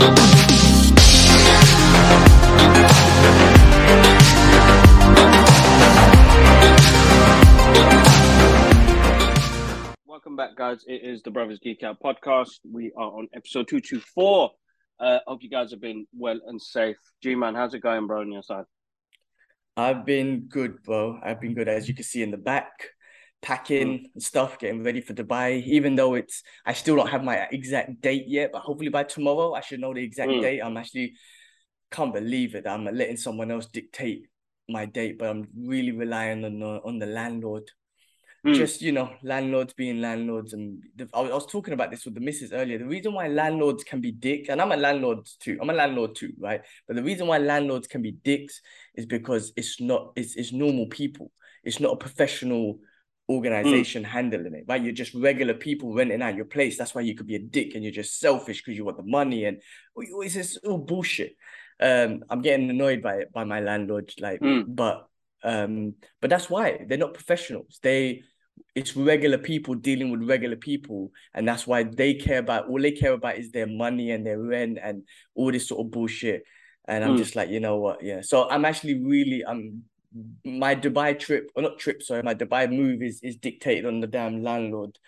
Welcome back, guys. It is the Brothers Geek Out podcast. We are on episode 224. Uh, hope you guys have been well and safe. G Man, how's it going, bro, on your side? I've been good, bro. I've been good, as you can see in the back, packing mm. stuff, getting ready for Dubai. Even though it's, I still don't have my exact date yet, but hopefully by tomorrow I should know the exact mm. date. I'm actually can't believe it. I'm letting someone else dictate my date, but I'm really relying on the, on the landlord Mm. Just you know, landlords being landlords, and the, I, was, I was talking about this with the missus earlier. The reason why landlords can be dicks, and I'm a landlord too. I'm a landlord too, right? But the reason why landlords can be dicks is because it's not it's it's normal people. It's not a professional organization mm. handling it, right? You're just regular people renting out your place. That's why you could be a dick and you're just selfish because you want the money and it's just all bullshit. Um, I'm getting annoyed by it by my landlord, like, mm. but um, but that's why they're not professionals. They it's regular people dealing with regular people, and that's why they care about all they care about is their money and their rent and all this sort of bullshit. And I'm mm. just like, you know what? Yeah. So I'm actually really I'm my Dubai trip, or not trip, sorry, my Dubai move is is dictated on the damn landlord.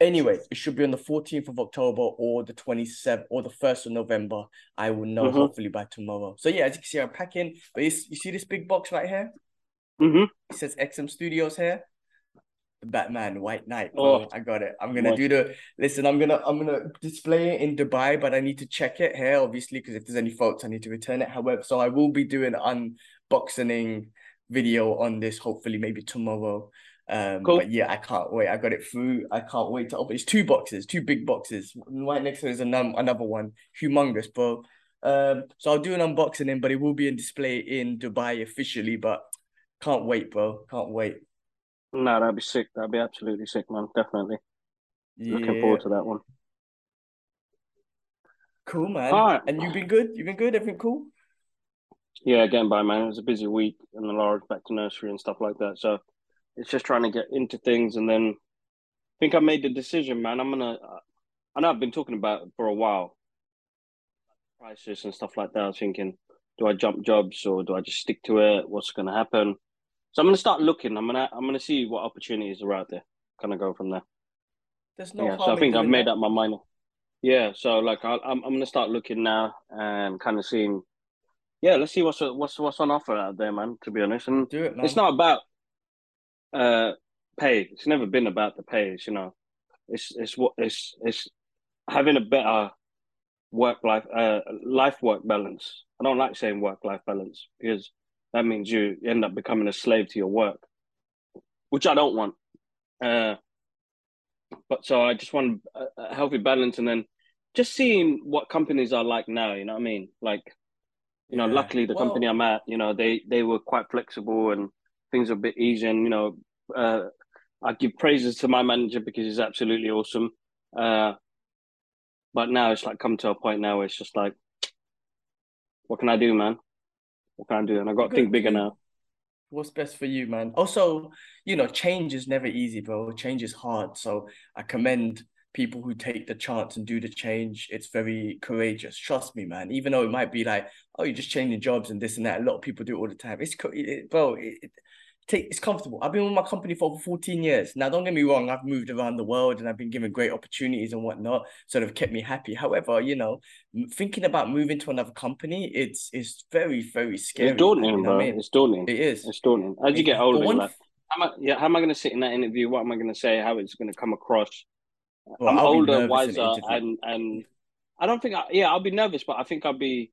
Anyway, it should be on the 14th of October or the 27th or the 1st of November. I will know mm-hmm. hopefully by tomorrow. So yeah, as you can see, I'm packing. But you, you see this big box right here? Mm-hmm. It says XM Studios here. Batman White Knight. Oh, I got it. I'm gonna do the listen. I'm gonna I'm gonna display it in Dubai, but I need to check it here, obviously, because if there's any faults, I need to return it. However, so I will be doing unboxing video on this. Hopefully, maybe tomorrow. Um, cool. But yeah, I can't wait. I got it through. I can't wait to open. It's two boxes, two big boxes. Right next to it is another another one, humongous, bro. Um, so I'll do an unboxing in, but it will be in display in Dubai officially. But can't wait, bro. Can't wait. No, that'd be sick. That'd be absolutely sick, man. Definitely. Yeah. Looking forward to that one. Cool, man. All right. And you've been good? You've been good? Everything cool? Yeah, again, by man. It was a busy week and the large back to nursery and stuff like that. So it's just trying to get into things and then I think I made the decision, man. I'm gonna I know I've been talking about it for a while. Prices and stuff like that. I was thinking, do I jump jobs or do I just stick to it? What's gonna happen? So I'm gonna start looking. I'm gonna I'm gonna see what opportunities are out there. Kind of go from there. There's no. Yeah, so I think I've made that. up my mind. Yeah, so like I, I'm I'm gonna start looking now and kind of seeing. Yeah, let's see what's what's what's on offer out there, man. To be honest, and Do it, it's not about uh pay. It's never been about the pay. It's, you know, it's it's what it's it's having a better work life uh life work balance. I don't like saying work life balance because that means you end up becoming a slave to your work, which I don't want. Uh, but so I just want a, a healthy balance, and then just seeing what companies are like now. You know what I mean? Like, you know, yeah. luckily the well, company I'm at, you know, they they were quite flexible and things are a bit easy. And you know, uh, I give praises to my manager because he's absolutely awesome. Uh, but now it's like come to a point now where it's just like, what can I do, man? What can I do? And I got to think bigger now. What's best for you, man? Also, you know, change is never easy, bro. Change is hard. So I commend people who take the chance and do the change. It's very courageous. Trust me, man. Even though it might be like, oh, you're just changing jobs and this and that. A lot of people do it all the time. It's it, bro. It, take it's comfortable. I've been with my company for over 14 years. Now, don't get me wrong, I've moved around the world and I've been given great opportunities and whatnot, sort of kept me happy. However, you know, thinking about moving to another company, it's it's very, very scary. It's daunting, you know bro. I mean? It's daunting. It is. It's daunting. As you get older, like, how am I, yeah, how am I going to sit in that interview? What am I going to say? How it's going to come across? Well, I'm I'll older, wiser, and and I don't think I, yeah, I'll be nervous, but I think I'll be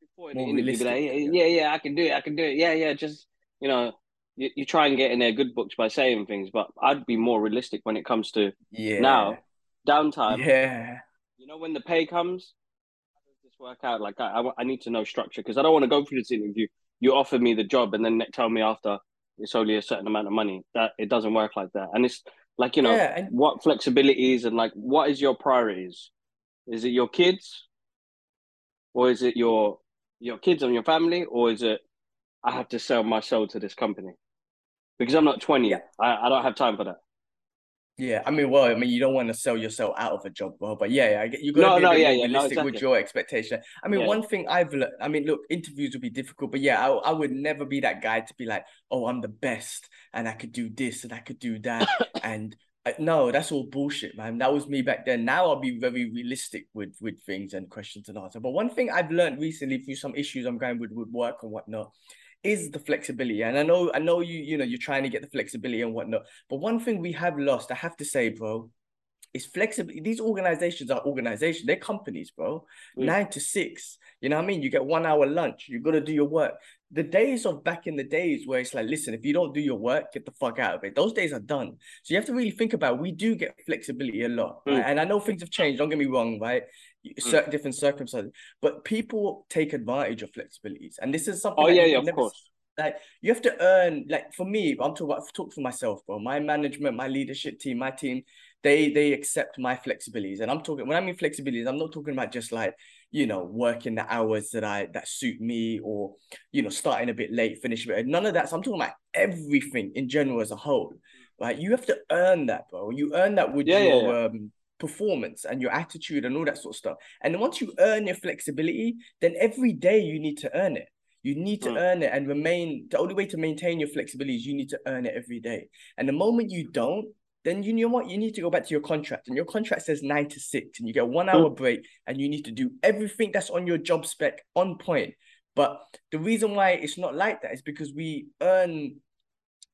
before in the interview, like, yeah, yeah, yeah, I can do it, I can do it, yeah, yeah, just you know, you, you try and get in their good books by saying things, but I'd be more realistic when it comes to yeah. now downtime. Yeah, you know when the pay comes, how does this work out? Like I, I, I need to know structure because I don't want to go through this interview. You offer me the job and then tell me after it's only a certain amount of money. That it doesn't work like that. And it's like you know yeah, and... what flexibilities and like what is your priorities? Is it your kids, or is it your your kids and your family, or is it I have to sell my soul to this company? because I'm not 20. Yeah. I, I don't have time for that. Yeah, I mean, well, I mean, you don't want to sell yourself out of a job, bro. But yeah, I get you got to No, be no, yeah, more yeah, no, realistic exactly. with your expectation. I mean, Yeah. one thing I've learned, I mean, look, interviews will be difficult, but yeah, I, I would never be that guy to be like, oh, I'm the best and I could do this and I could do that. and uh, no, that's all bullshit, man. That was me back then. Now I'll be very realistic with with things and questions and answers. But one thing I've learned recently through some issues I'm going with with work and whatnot is the flexibility. And I know, I know you, you know, you're trying to get the flexibility and whatnot. But one thing we have lost, I have to say, bro, is flexibility. These organizations are organizations, they're companies, bro. Mm. Nine to six. You know what I mean? You get one hour lunch, you gotta do your work. The days of back in the days where it's like, listen, if you don't do your work, get the fuck out of it. Those days are done. So you have to really think about we do get flexibility a lot. Mm. right? And I know things have changed, don't get me wrong, right? Certain different circumstances, but people take advantage of flexibilities. And this is something Oh yeah, yeah, of never course. like you have to earn like for me i'm talking about talk for myself bro my management my leadership team my team they they accept my flexibilities and i'm talking when i mean flexibilities i'm not talking about just like you know working the hours that i that suit me or you know starting a bit late finishing a bit none of that so i'm talking about everything in general as a whole right you have to earn that bro you earn that with Yeah, yeah, your um performance and your attitude and all that sort of stuff and once you earn your flexibility then every day you need to earn it you need to Mm. earn it and remain. The only way to maintain your flexibility is you need to earn it every day. And the moment you don't, then you know what? You need to go back to your contract. And your contract says nine to six, and you get one hour break, and you need to do everything that's on your job spec on point. But the reason why it's not like that is because we earn.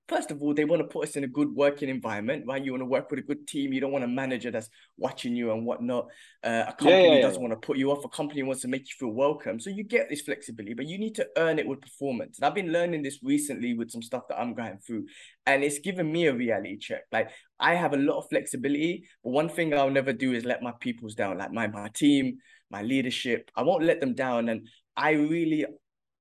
First of all, they want to put us in a good working environment, right? You want to work with a good team. You don't want a manager that's watching you and whatnot. Uh, a company yeah, doesn't yeah. want to put you off. A company wants to make you feel welcome. So you get this flexibility, but you need to earn it with performance. And I've been learning this recently with some stuff that I'm going through, and it's given me a reality check. Like I have a lot of flexibility, but one thing I'll never do is let my peoples down, like my my team, my leadership. I won't let them down, and I really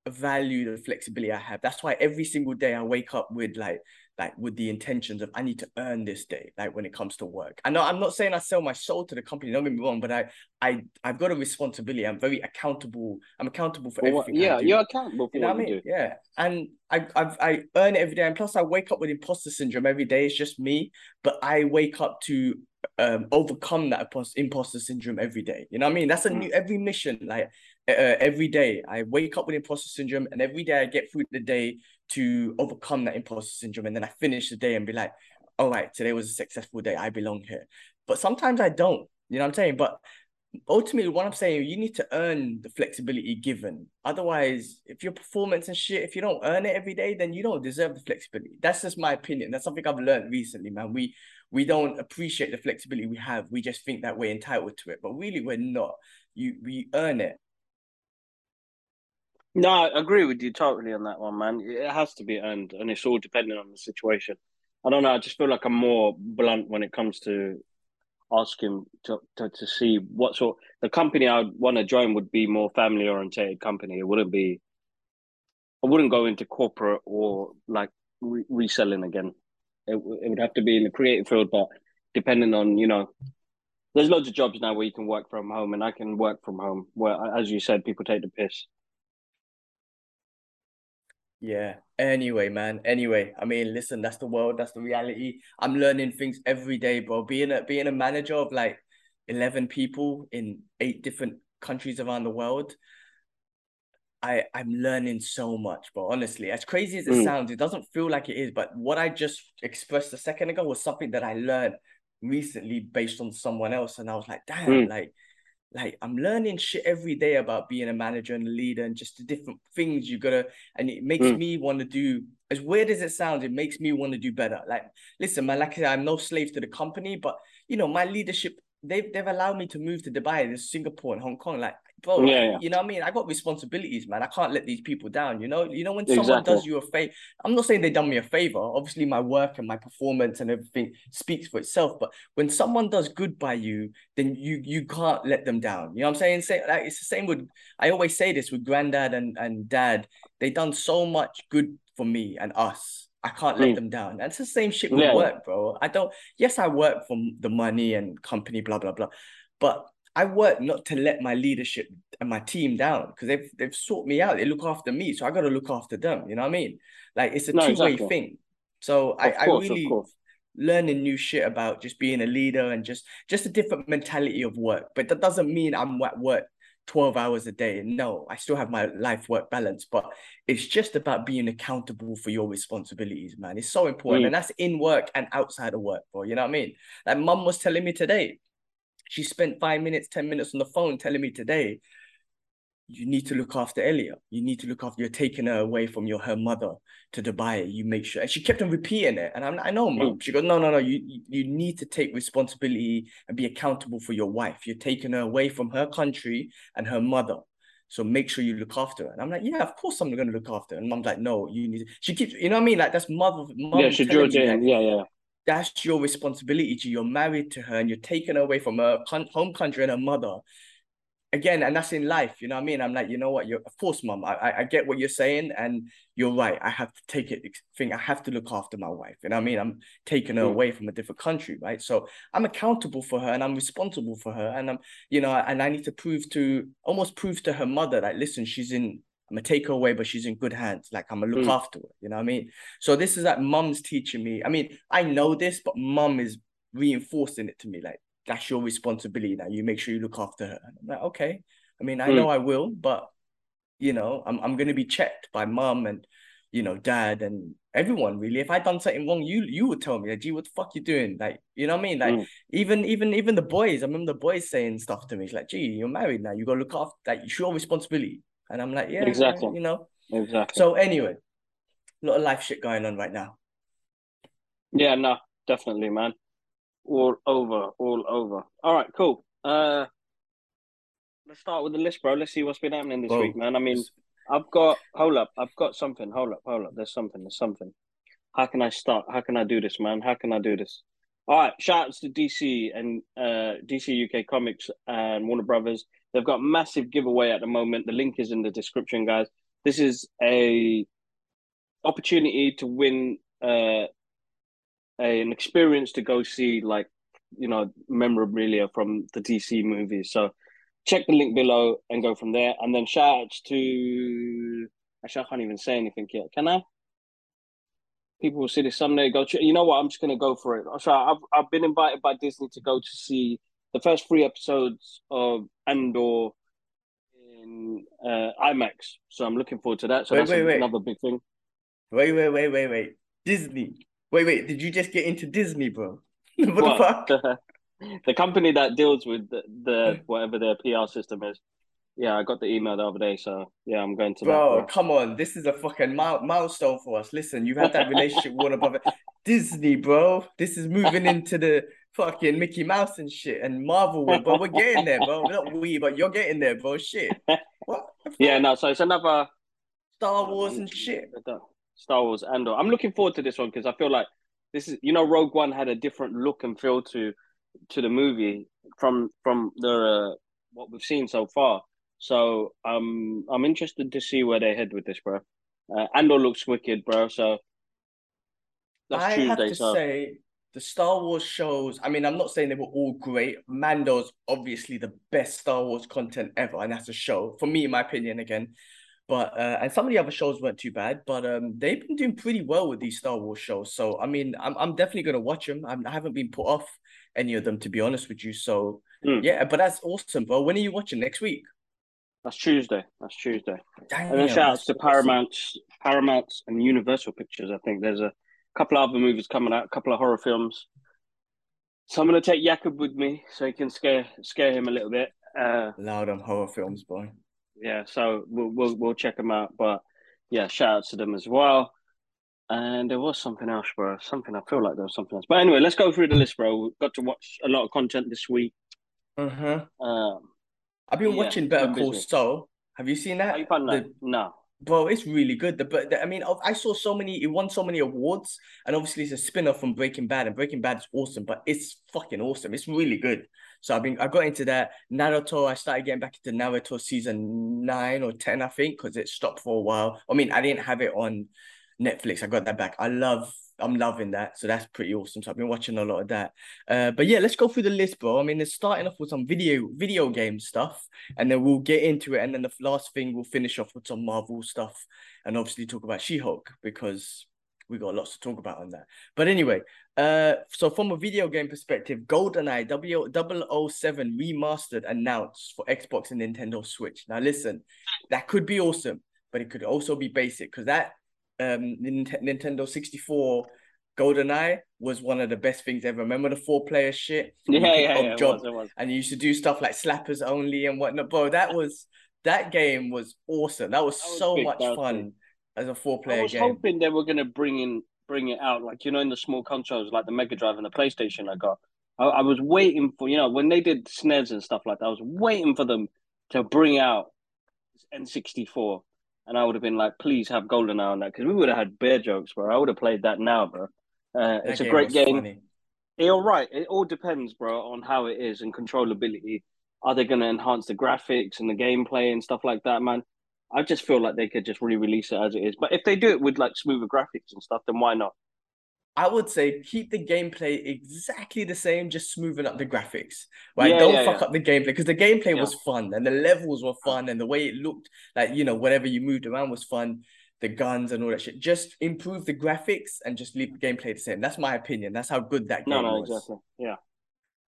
value the flexibility I have. That's why every single day I wake up with like like with the intentions of I need to earn this day, like when it comes to work. I know I'm not saying I sell my soul to the company, don't get me wrong, but I I I've got a responsibility. I'm very accountable. I'm accountable for what- everything. Yeah, you're accountable for You know what I mean? do. Yeah. And I I've, I earn it every day. And plus I wake up with imposter syndrome every day. It's just me. But I wake up to um overcome that imposter syndrome every day. You know what I mean? That's a Mm. new every mission. Like uh, every day I wake up with imposter syndrome and every day I get through the day to overcome that imposter syndrome. And then I finish the day and be like, all right, today was a successful day. I belong here. But sometimes I don't. You know what I'm saying? But ultimately what I'm saying, you need to earn the flexibility given. Otherwise, if your performance and shit, if you don't earn it every day, then you don't deserve the flexibility. That's just my opinion. That's something I've learned recently, man. We we don't appreciate the flexibility we have. We just think that we're entitled to it, but really we're not. You we earn it. No, I agree with you totally on that one, man. It has to be earned, and it's all depending on the situation. I don't know. I just feel like I'm more blunt when it comes to asking to to, to see what sort the company I'd want to join would be more family orientated company. It wouldn't be. I wouldn't go into corporate or like re- reselling again. It, it would have to be in the creative field, but depending on you know, there's loads of jobs now where you can work from home, and I can work from home. Where, as you said, people take the piss. Yeah. Anyway, man. Anyway, I mean, listen, that's the world, that's the reality. I'm learning things every day, bro. Being a being a manager of like 11 people in eight different countries around the world. I I'm learning so much, bro. Honestly, as crazy as it Mm. sounds, it doesn't feel like it is. But what I just expressed a second ago was something that I learned recently based on someone else, and I was like, damn, Mm. like, like I'm learning shit every day about being a manager and a leader and just the different things you gotta. And it makes Mm. me want to do. As weird as it sounds, it makes me want to do better. Like, listen, man, like I said, I'm no slave to the company, but you know, my leadership. They've, they've allowed me to move to Dubai, to Singapore, and Hong Kong. Like, bro, Yeah, yeah. you know what I mean? I got responsibilities, man. I can't let these people down. You know, you know when someone Exactly. does you a favor. I'm not saying they done me a favor. Obviously, my work and my performance and everything speaks for itself. But when someone does good by you, then you you can't let them down. You know what I'm saying? Say like it's the same with. I always say this with granddad and and dad. They done so much good for me and us. I can't let Mm. them down. That's the same shit with Yeah, work, bro. I don't. Yes, I work for the money and company, blah blah blah, but I work not to let my leadership and my team down because they've they've sought me out. They look after me, so I got to look after them. You know what I mean? Like it's a No, two way exactly. thing. So I Of I really learning new shit about just being a leader and just just a different mentality of work. But that doesn't mean I'm at work 12 hours a day. No, I still have my life work balance, but it's just about being accountable for your responsibilities, man. It's so important. Mm. And that's in work and outside of work, bro. You know what I mean? Like mum was telling me today, she spent five minutes, 10 minutes on the phone telling me today you need to look after Elia. You need to look after. You're taking her away from your her mother to Dubai. You make sure. And she kept on repeating it, and I'm I know, mom. Mm. She goes, no, no, no. You you need to take responsibility and be accountable for your wife. You're taking her away from her country and her mother. So make sure you look after her. And I'm like, yeah, of course I'm gonna look after her. And mom's like, no, you need. To. She keeps, you know what I mean? Like that's mother. yeah, she drew it in. Yeah, yeah. That's your responsibility. You're married to her, and you're taking her away from her home country and her mother again, and that's in life, you know what I mean? I'm like, you know what, you're of course, mom, I, I get what you're saying, and you're right. I have to take it think I have to look after my wife. You know what I mean? I'm taking her mm. away from a different country, right? So I'm accountable for her and I'm responsible for her. And I'm, you know, and I need to prove to almost prove to her mother that listen, she's in I'm gonna take her away, but she's in good hands. Like I'm gonna look mm. after her. You know what I mean? So this is like mom's teaching me. I mean, I know this, but mom is reinforcing it to me. Like that's your responsibility now. You make sure you look after her. I'm like, okay. I mean, I mm. know I will, but you know, I'm I'm gonna be checked by mom and you know, dad and everyone really. If I done something wrong, you you would tell me, like, gee, what the fuck you doing? Like, you know what I mean? Like, mm. even even even the boys, I remember the boys saying stuff to me. It's like, gee, you're married now, you gotta look after that, it's your responsibility. And I'm like, yeah, exactly. You know. Exactly. So anyway, a lot of life shit going on right now. Yeah, no, definitely, man all over, all over. All right, cool. Uh, let's start with the list, bro. Let's see what's been happening this week, man. I mean, I've got hold up, I've got something. Hold up, hold up. There's something. There's something. How can I start? How can I do this, man? How can I do this? All right, shout outs to DC and uh, DC UK Comics and Warner Brothers. They've got massive giveaway at the moment. The link is in the description, guys. This is a opportunity to win uh, a, an experience to go see like you know memorabilia from the DC movies. So check the link below and go from there. And then shout outs to actually I can't even say anything yet. Can I? People will see this someday. Go. You know what? I'm just gonna go for it. So I've I've been invited by Disney to go to see the first three episodes of Andor in uh, IMAX. So I'm looking forward to that. So wait, that's wait, wait. another big thing. Wait, wait, wait, wait, wait. Disney. Wait, wait, did you just get into Disney, bro? what, what, the fuck? The, company that deals with the, the whatever their PR system is. Yeah, I got the email the other day, so yeah, I'm going to. Bro, come on, this is a fucking mile- milestone for us. Listen, you've had that relationship with above it. Disney, bro. This is moving into the fucking Mickey Mouse and shit and Marvel, but we're getting there, bro. Not we, but you're getting there, bro. Shit. What? Yeah, no. So it's another Star Wars and shit. Star Wars Andor. I'm looking forward to this one because I feel like this is you know Rogue One had a different look and feel to to the movie from from the uh, what we've seen so far. So um, I'm interested to see where they head with this, bro. Uh, Andor looks wicked, bro. So that's I Tuesday, have to so. say the Star Wars shows. I mean, I'm not saying they were all great. Mando's obviously the best Star Wars content ever, and that's a show for me, in my opinion. Again, but uh, and some of the other shows weren't too bad, but um, they've been doing pretty well with these Star Wars shows. So I mean, I'm I'm definitely gonna watch them. I'm, I have not been put off any of them to be honest with you. So mm. yeah, but that's awesome, bro. When are you watching next week? That's Tuesday. That's Tuesday. Damn, and then shout outs to Paramount, Paramount and Universal Pictures. I think there's a couple of other movies coming out, a couple of horror films. So I'm gonna take Jakob with me so he can scare scare him a little bit. Uh, Loud on horror films, boy yeah, so we'll, we'll we'll check them out. But yeah, shout out to them as well. And there was something else, bro. Something I feel like there was something else. But anyway, let's go through the list, bro. We've got to watch a lot of content this week. Uh-huh. Um, I've been yeah, watching Better Call Saul. Have you seen that? you? The, no. Bro, it's really good. The but I mean, I saw so many. It won so many awards, and obviously it's a spin-off from Breaking Bad, and Breaking Bad is awesome. But it's fucking awesome. It's really good. So I've been I got into that Naruto. I started getting back into Naruto season nine or ten, I think, because it stopped for a while. I mean, I didn't have it on Netflix. I got that back. I love I'm loving that. So that's pretty awesome. So I've been watching a lot of that. Uh, but yeah, let's go through the list, bro. I mean, it's starting off with some video video game stuff, and then we'll get into it. And then the last thing we'll finish off with some Marvel stuff, and obviously talk about She Hulk because we got lots to talk about on that. But anyway, uh, so from a video game perspective, GoldenEye 007 remastered announced for Xbox and Nintendo Switch. Now listen, that could be awesome, but it could also be basic because that um Nintendo 64 GoldenEye was one of the best things ever. Remember the four player shit? Yeah, yeah, yeah. It was, it was. And you used to do stuff like slappers only and whatnot. Bro, that was that game was awesome. That was, that was so much fun as a four player game. I was game. hoping they were gonna bring in bring it out like you know in the small consoles like the Mega Drive and the PlayStation I got. I, I was waiting for you know when they did SNES and stuff like that. I was waiting for them to bring out N64 and I would have been like, please have GoldenEye on that because we would have had bear jokes, bro. I would have played that now, bro. Uh, it's a great game. Funny. You're right. It all depends, bro, on how it is and controllability. Are they going to enhance the graphics and the gameplay and stuff like that, man? I just feel like they could just re-release it as it is. But if they do it with like smoother graphics and stuff, then why not? I would say keep the gameplay exactly the same, just smoothing up the graphics. Right? Yeah, Don't yeah, fuck yeah. up the gameplay because the gameplay was fun and the levels were fun and the way it looked, like you know, whatever you moved around was fun. The guns and all that shit. Just improve the graphics and just leave the gameplay the same. That's my opinion. That's how good that game no, no, was. exactly. Yeah.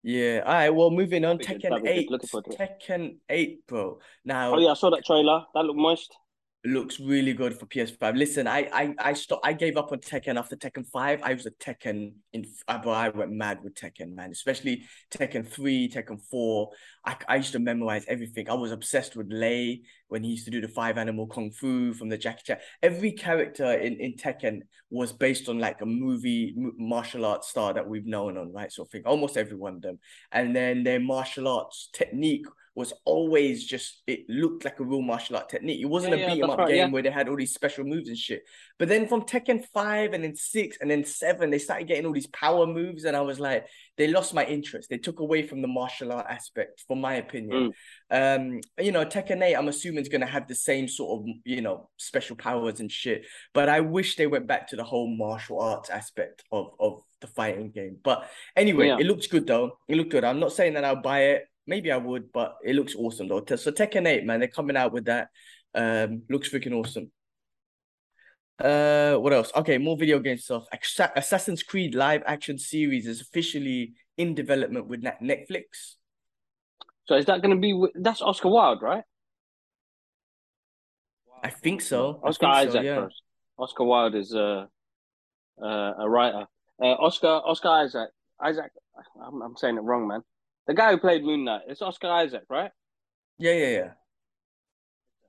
Yeah. All right. Well, moving on. Tekken eight. Tekken eight, bro. Now. Oh yeah, I saw that trailer. That looked moist looks really good for PS5. Listen, I I I stopped. I gave up on Tekken after Tekken Five. I was a Tekken in. But I went mad with Tekken, man. Especially Tekken Three, Tekken Four. I I used to memorize everything. I was obsessed with Lei when he used to do the five animal kung fu from the Jackie Chan. Every character in in Tekken was based on like a movie martial arts star that we've known on, right? Sort of thing. Almost every one of them, and then their martial arts technique was always just it looked like a real martial art technique. It wasn't yeah, a beat 'em up right, game yeah. where they had all these special moves and shit. But then from Tekken 5 and then 6 and then 7, they started getting all these power moves, and I was like, they lost my interest. They took away from the martial art aspect, from my opinion. Mm. Um, you know, Tekken 8, I'm assuming is gonna have the same sort of you know special powers and shit. But I wish they went back to the whole martial arts aspect of of the fighting game. But anyway, it looks good though. It looked good. I'm not saying that I'll buy it. Maybe I would, but it looks awesome though. So Tekken 8, man, they're coming out with that. Um, looks freaking awesome. Uh, what else? Okay, more video game stuff. Assassin's Creed live action series is officially in development with Netflix. So is that going to be? That's Oscar Wilde, right? I think so. Oscar think Isaac, so, yeah. Oscar Wilde is a uh, uh, a writer. Uh, Oscar Oscar Isaac Isaac. I'm, I'm saying it wrong, man. The guy who played Moon Knight, it's Oscar Isaac, right? Yeah, yeah, yeah.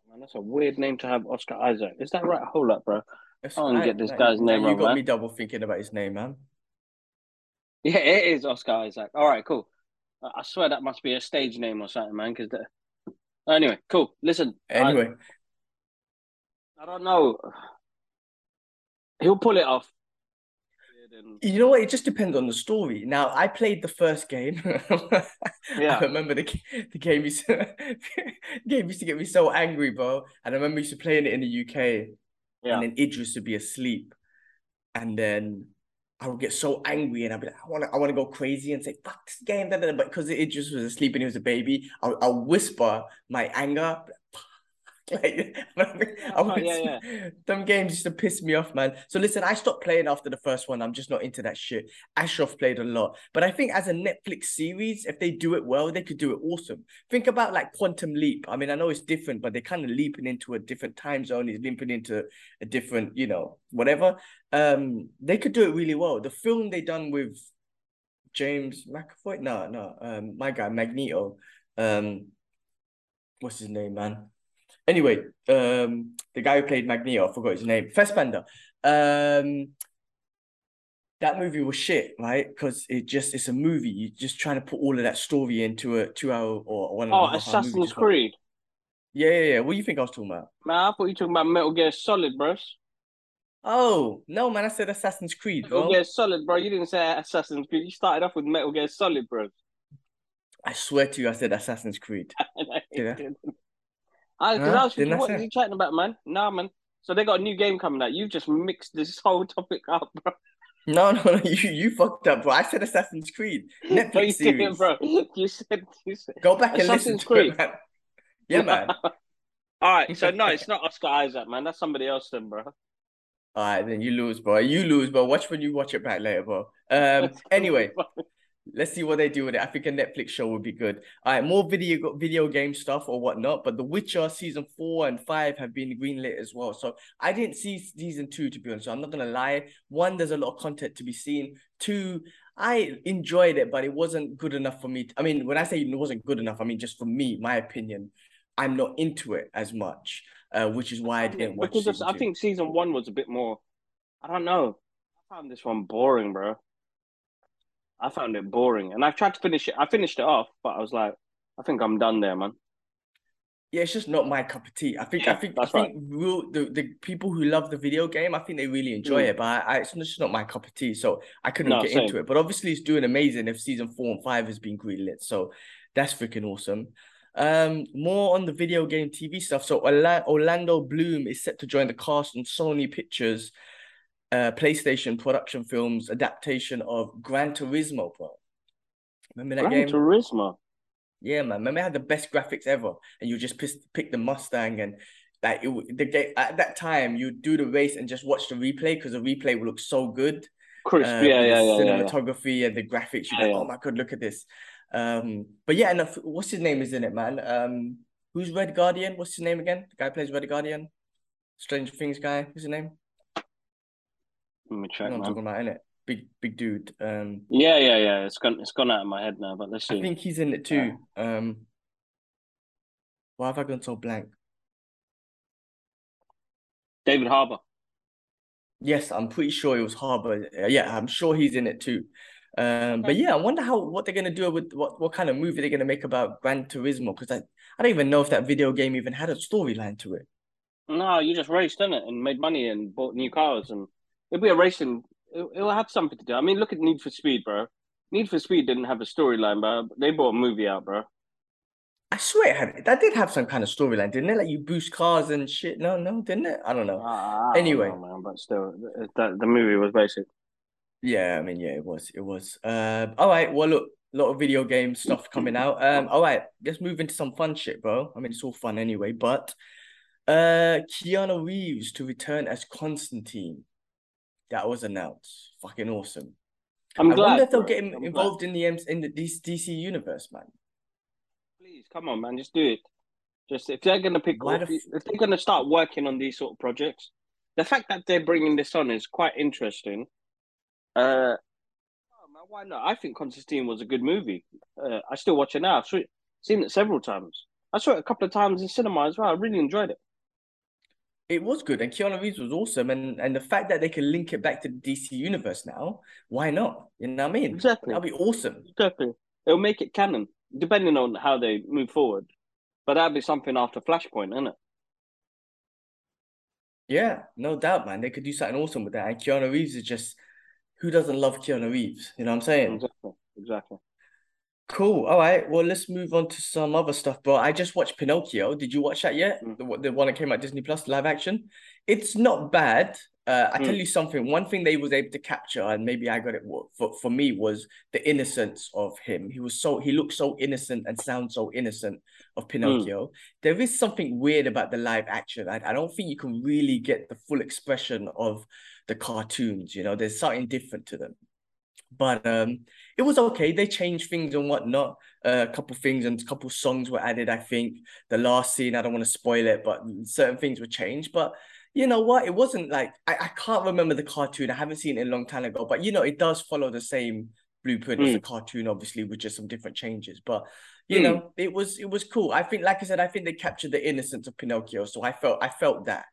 Man, that's a weird name to have, Oscar Isaac. Is that right? Hold up, bro. I want to get this guy's name you wrong. You got man. me double thinking about his name, man. Yeah, it is Oscar Isaac. All right, cool. I swear that must be a stage name or something, man. Because the... anyway, cool. Listen. Anyway, I, I don't know. He'll pull it off. And... You know what? It just depends on the story. Now, I played the first game. yeah. I remember the the game used to, game used to get me so angry, bro. And I remember used to playing it in the UK. Yeah. And then Idris would be asleep, and then I would get so angry, and I'd be like, I want to, I want to go crazy and say, "Fuck this game!" But because Idris was asleep and he was a baby, I'll, I'll whisper my anger. like, I was, yeah, yeah. Them games used to piss me off, man. So listen, I stopped playing after the first one. I'm just not into that shit. Ashraf played a lot, but I think as a Netflix series, if they do it well, they could do it awesome. Think about like Quantum Leap. I mean, I know it's different, but they're kind of leaping into a different time zone. He's leaping into a different, you know, whatever. Um, they could do it really well. The film they done with James McAvoy, no, no, um, my guy Magneto. Um, what's his name, man? Anyway, um, the guy who played Magneto, I forgot his name, Fassbender. Um, that movie was shit, right? Because it just it's a movie. You're just trying to put all of that story into a two hour or one. Oh, Assassin's Creed. Yeah, yeah, yeah. What do you think I was talking about? Man, I thought you were talking about Metal Gear Solid, bros. Oh no, man! I said Assassin's Creed, bro. Metal Gear Solid, bro. You didn't say Assassin's Creed. You started off with Metal Gear Solid, bro. I swear to you, I said Assassin's Creed. yeah. I, huh? I was thinking, what are you chatting about, man? Nah, man. So they got a new game coming out. You've just mixed this whole topic up, bro. No, no, no, you you fucked up, bro. I said Assassin's Creed. Netflix no, you series. Bro. You said, you said Go back and listen to Creed. it, man. Yeah, man. All right, so no, it's not Oscar Isaac, man. That's somebody else then, bro. All right, then you lose, bro. You lose, bro. Watch when you watch it back later, bro. Um. Anyway, let's see what they do with it. I think a Netflix show would be good. All right, more video video game stuff or whatnot. But The Witcher season four and five have been greenlit as well. So I didn't see season two to be honest. So I'm not gonna lie. One, there's a lot of content to be seen. Two, I enjoyed it, but it wasn't good enough for me. I mean, when I say it wasn't good enough, I mean just for me, my opinion. I'm not into it as much, uh, which is why I didn't watch. It. Because I think season one was a bit more. I don't know. I found this one boring, bro. I found it boring, and I've tried to finish it. I finished it off, but I was like, I think I'm done there, man. Yeah, it's just not my cup of tea. I think, I think, I think real, the the people who love the video game, I think they really enjoy mm. it, but I, I, it's just not my cup of tea. So I couldn't no, get same. into it. But obviously, it's doing amazing. If season four and five has been greenlit, so that's freaking awesome. Um, more on the video game TV stuff. So Orlando Bloom is set to join the cast on Sony Pictures, uh, PlayStation production films adaptation of Gran Turismo, bro. Remember that Gran game? Turismo. Yeah, man. Remember it had the best graphics ever, and you just pick the Mustang and like it, the game at that time you do the race and just watch the replay because the replay would look so good. Crisp, uh, yeah, yeah, yeah, cinematography yeah, and the graphics. You're yeah, like, oh my god, look at this. Um, but yeah, and the, what's his name is in it, man? Um, who's Red Guardian? What's his name again? The guy plays Red Guardian. Stranger Things guy. What's his name? Let me check. I'm talking about in it. Big big dude. Um. Yeah, yeah, yeah. It's gone. It's gone out of my head now. But let's see. I think he's in it too. Yeah. Um. Why have I gone so blank? David Harbour. Yes, I'm pretty sure it was Harbour. Yeah, I'm sure he's in it too. Um, but yeah, I wonder how what they're gonna do with what, what kind of movie they're gonna make about Gran Turismo because I, I don't even know if that video game even had a storyline to it. No, you just raced in it and made money and bought new cars and it'll be a racing. It, will have something to do. I mean, look at Need for Speed, bro. Need for Speed didn't have a storyline, bro. They brought a movie out, bro. I swear it had that did have some kind of storyline, didn't it? Like you boost cars and shit. No, no, didn't it? I don't know. Uh, I anyway, don't know, man, but still, the, the movie was basic. Yeah, I mean, yeah, it was. It was. Uh, all right. Well, look, a lot of video game stuff coming out. Um, all right, let's move into some fun shit, bro. I mean, it's all fun anyway. But, uh, Keanu Reeves to return as Constantine. That was announced. Fucking awesome. I'm I glad, wonder if they'll get him I'm involved glad. in the in the DC universe, man. Please, come on, man, just do it. Just if they're gonna pick, if, if they're gonna start working on these sort of projects, the fact that they're bringing this on is quite interesting uh, oh, man, why not? I think Constantine was a good movie. Uh, I still watch it now. I've seen it several times. I saw it a couple of times in cinema as well. I really enjoyed it. It was good, and Keanu Reeves was awesome, and and the fact that they can link it back to the DC universe now, why not? You know what I mean? Exactly. that'd be awesome. Exactly. It'll make it canon, depending on how they move forward. But that'd be something after Flashpoint, isn't it? Yeah, no doubt, man. They could do something awesome with that. And Keanu Reeves is just who doesn't love Keanu Reeves? You know what I'm saying? Exactly. Exactly. Cool. All right. Well, let's move on to some other stuff, bro. I just watched Pinocchio. Did you watch that yet? Mm. The, the one that came out Disney Plus, live action. It's not bad. Uh, I mm. tell you something. One thing they was able to capture, and maybe I got it for, for me, was the innocence of him. He was so he looked so innocent and sounds so innocent of Pinocchio. Mm. There is something weird about the live action. I, I don't think you can really get the full expression of the cartoons. You know, there's something different to them. But um, it was okay. They changed things and whatnot. Uh, a couple things and a couple songs were added. I think the last scene. I don't want to spoil it, but certain things were changed. But you know what? It wasn't like I, I can't remember the cartoon. I haven't seen it a long time ago. But you know, it does follow the same blueprint mm. as the cartoon, obviously, with just some different changes. But you mm. know, it was it was cool. I think, like I said, I think they captured the innocence of Pinocchio. So I felt I felt that.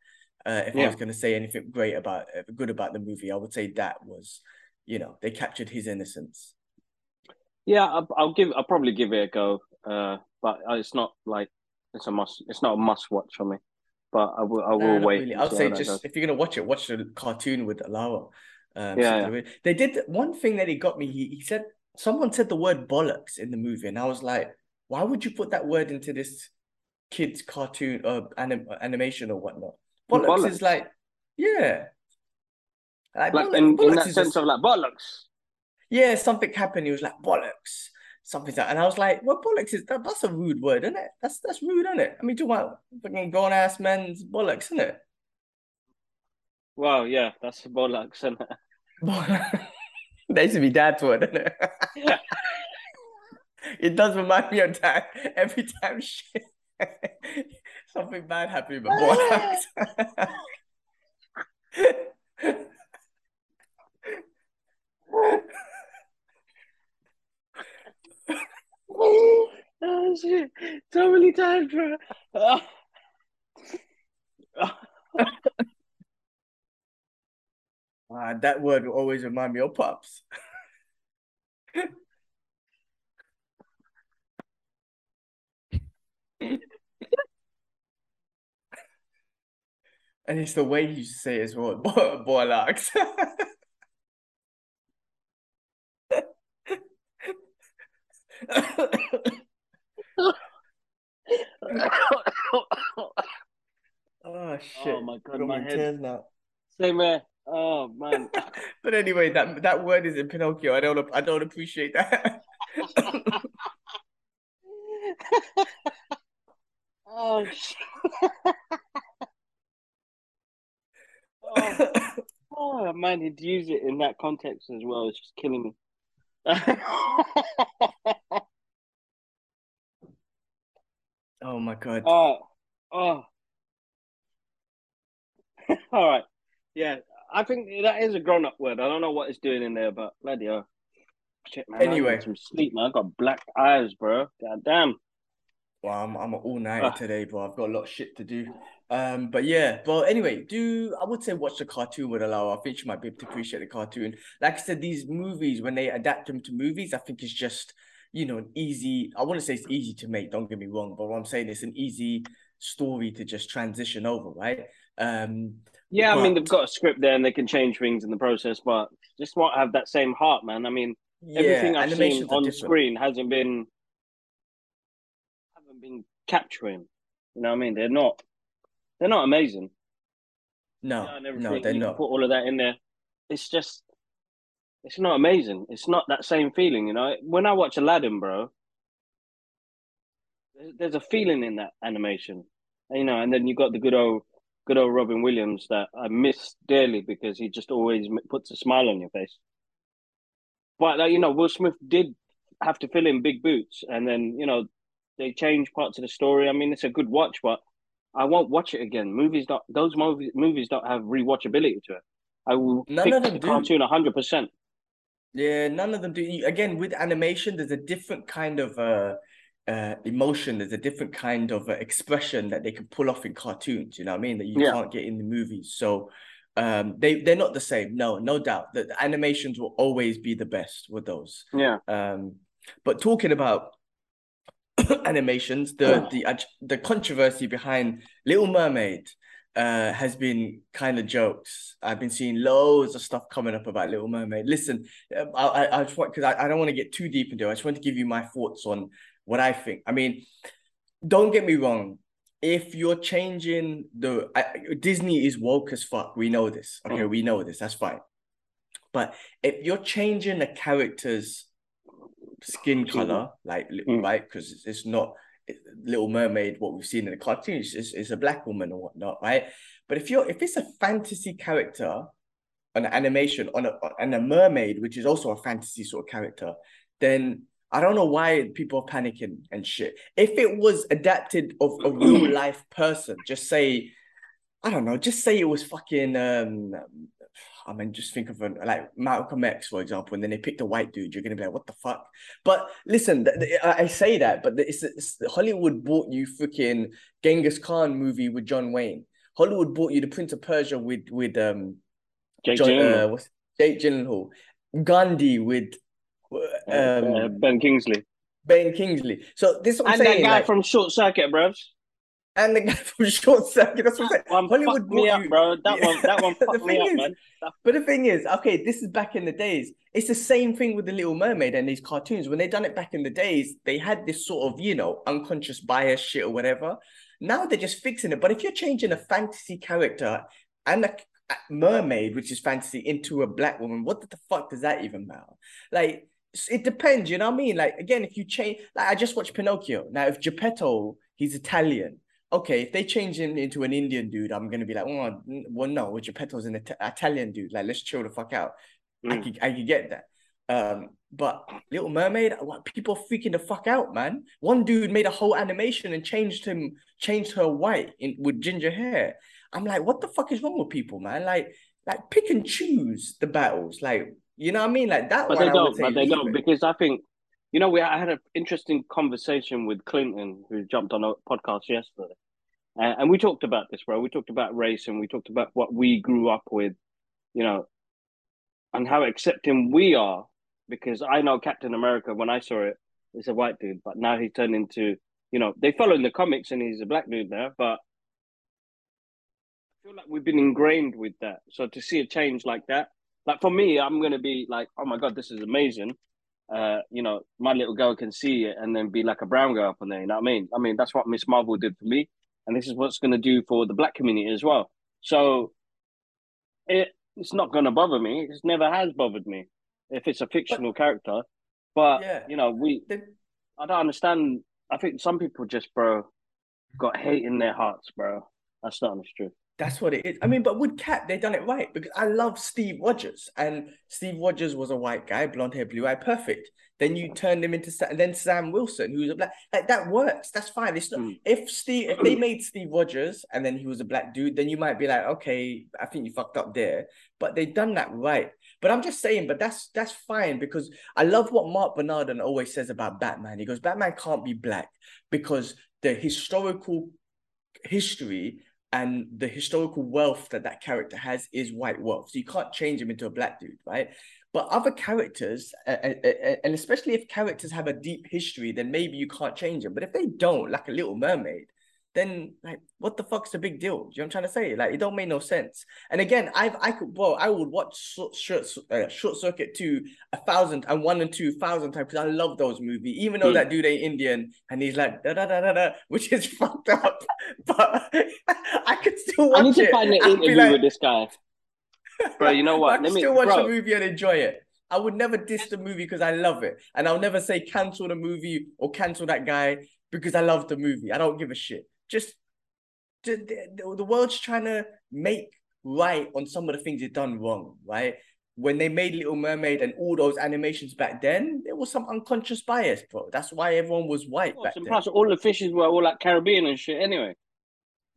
Uh, if yeah. I was going to say anything great about uh, good about the movie, I would say that was, you know, they captured his innocence. Yeah, I'll, I'll give. I'll probably give it a go. Uh, but it's not like it's a must. It's not a must watch for me. But I will. I will wait. Really. I'll say just if you're gonna watch it, watch the cartoon with Alawa. Um, yeah, yeah. They did one thing that he got me. He he said someone said the word bollocks in the movie, and I was like, why would you put that word into this kid's cartoon or uh, anim- animation or whatnot? bollocks, bollocks. is like, yeah. Like, like bollocks, in, bollocks in that sense just, of like bollocks. Yeah, something happened. He was like bollocks, something like, and I was like, well, bollocks is that, that's a rude word, isn't it? That's that's rude, isn't it? I mean, talking about fucking grown ass men's bollocks, isn't it? Well, yeah, that's bollocks, isn't it? that used to be dad's word, isn't it? it does remind me of that every time shit. something bad happened, but bollocks. oh shit! So many times, bro. Oh. Uh, that word will always remind me of pups. and it's the way you say it as well, bollocks. Oh shit! Oh my god, my head now. Same here. Oh man. but anyway, that that word is in Pinocchio. I don't I don't appreciate that. oh shit. oh. oh man, he'd use it in that context as well. It's just killing me. Oh my god. Oh, oh. All right. Yeah, I think that is a grown up word. I don't know what it's doing in there, but bloody hell. Shit, man. Anyway, some sleep, man. I got black eyes, bro. God damn. Well, I'm I'm all night uh. today, bro. I've got a lot of shit to do. Um, but yeah, but anyway, do I would say watch the cartoon with Allow. I think you might be able to appreciate the cartoon. Like I said, these movies when they adapt them to movies, I think it's just you know an easy. I want to say it's easy to make. Don't get me wrong, but what I'm saying it's an easy story to just transition over, right? Um, yeah, but... I mean they've got a script there and they can change things in the process, but just won't have that same heart, man. I mean, yeah, everything I've seen on the screen hasn't been haven't been capturing. You know what I mean? They're not they're not amazing. No, no, they're not. Put all of that in there. It's just it's not amazing. It's not that same feeling, you know. When I watch Aladdin, bro, there's a feeling in that animation, you know. And then you got the good old good old Robin Williams that I miss dearly because he just always puts a smile on your face. But like, you know, Will Smith did have to fill in big boots, and then you know they change parts of the story. I mean, it's a good watch, but I won't watch it again. Movies don't; those movies movies don't have rewatchability to it. I will none of them the do. cartoon hundred percent. Yeah, none of them do. Again, with animation, there's a different kind of uh uh, emotion. There's a different kind of uh, expression that they can pull off in cartoons. You know what I mean? That you yeah. can't get in the movies. So um, they they're not the same. No, no doubt. The, the animations will always be the best with those. Yeah. Um, but talking about animations, the the uh, the controversy behind Little Mermaid uh, has been kind of jokes. I've been seeing loads of stuff coming up about Little Mermaid. Listen, um, I I, I just want because I, I don't want to get too deep into it. I just want to give you my thoughts on what I think. I mean, don't get me wrong. If you're changing the I, Disney is woke as fuck, we know this. Okay, mm. we know this. That's fine. But if you're changing the character's skin color, like mm. right, because it's not Little Mermaid, what we've seen in the cartoons, is, is a black woman or whatnot, right? But if you're if it's a fantasy character, an animation on a and a mermaid, which is also a fantasy sort of character, then I don't know why people are panicking and shit. If it was adapted of a real life person, just say, I don't know, just say it was fucking um I mean, just think of an like Malcolm X, for example, and then they picked a white dude. You're gonna be like, "What the fuck?" But listen, th- th- I say that, but it's, it's, Hollywood bought you freaking Genghis Khan movie with John Wayne. Hollywood bought you the Prince of Persia with with um, Jake John, Gyllenhaal. Uh, what's Jake Gyllenhaal, Gandhi with um, uh, Ben Kingsley. Ben Kingsley. So this is what I'm and saying. that guy like, from Short Circuit, bros. And the guy from Short Circuit. That's what I'm saying. One Hollywood me up, bro. That yeah. one, that one fucked me up, man. But the thing is, okay, this is back in the days. It's the same thing with the Little Mermaid and these cartoons. When they done it back in the days, they had this sort of, you know, unconscious bias shit or whatever. Now they're just fixing it. But if you're changing a fantasy character and a mermaid, which is fantasy, into a black woman, what the fuck does that even matter? Like it depends, you know what I mean? Like again, if you change, like I just watched Pinocchio. Now, if Geppetto, he's Italian, okay, if they change him into an Indian dude, I'm gonna be like, oh, well, no, Geppetto's an It- Italian dude. Like, let's chill the fuck out. I Mm. could, I could get that. Um, but Little Mermaid, what people are freaking the fuck out, man. One dude made a whole animation and changed him, changed her white in with ginger hair. I'm like, what the fuck is wrong with people, man? Like, like pick and choose the battles. Like, you know what I mean? Like that But they don't. But they don't because I think, you know, we I had an interesting conversation with Clinton, who jumped on a podcast yesterday, and, and we talked about this, bro. We talked about race, and we talked about what we grew up with, you know, and how accepting we are. Because I know Captain America when I saw it, is a white dude, but now he's turned into, you know, they follow in the comics, and he's a black dude now, but. I feel like we've been ingrained with that. So to see a change like that, like for me, I'm gonna be like, oh my god, this is amazing. Uh, you know, my little girl can see it and then be like a brown girl up on there. You know what I mean? I mean, that's what Miss Marvel did for me, and this is what's gonna do for the black community as well. So it it's not gonna bother me. It never has bothered me if it's a fictional character. But Yeah. you know, we I don't understand. I think some people just, bro, got hate in their hearts, bro. That's the honest truth. That's what it is. I mean, but with Cap, they done it right because I love Steve Rogers, and Steve Rogers was a white guy, blonde hair, blue eye, perfect. Then you turned him into Sa- then Sam Wilson, who's a black. Like that works. That's fine. It's not Mm. if Steve if they made Steve Rogers and then he was a black dude, then you might be like, okay, I think you fucked up there. But they done that right. But I'm just saying, but that's that's fine because I love what Mark Bernardin always says about Batman. He goes, Batman can't be black because the historical history and the historical wealth that that character has is white wealth. So you can't change him into a black dude, right? But other characters, and especially if characters have a deep history, then maybe you can't change them. But if they don't, like a Little Mermaid, then like what the fuck's the big deal? Do you know what I'm trying to say? Like it don't make no sense. And again, I've I could well I would watch short short, uh, short circuit two a thousand and one and two thousand times because I love those movies, even though Mm. that dude ain't Indian and he's like da da da da da, which is fucked up. But I could still watch I need to it find an interview like- with this guy. Bro, you know what? I can Let me, still watch bro. the movie and enjoy it. I would never diss the movie because I love it, and I'll never say cancel the movie or cancel that guy because I love the movie. I don't give a shit. Just, the, the- the world's trying to make right on some of the things it done wrong, right? When they made Little Mermaid and all those animations back then, there was some unconscious bias, bro. That's why everyone was white back then. plus, all the fishes were all like Caribbean and shit. Anyway,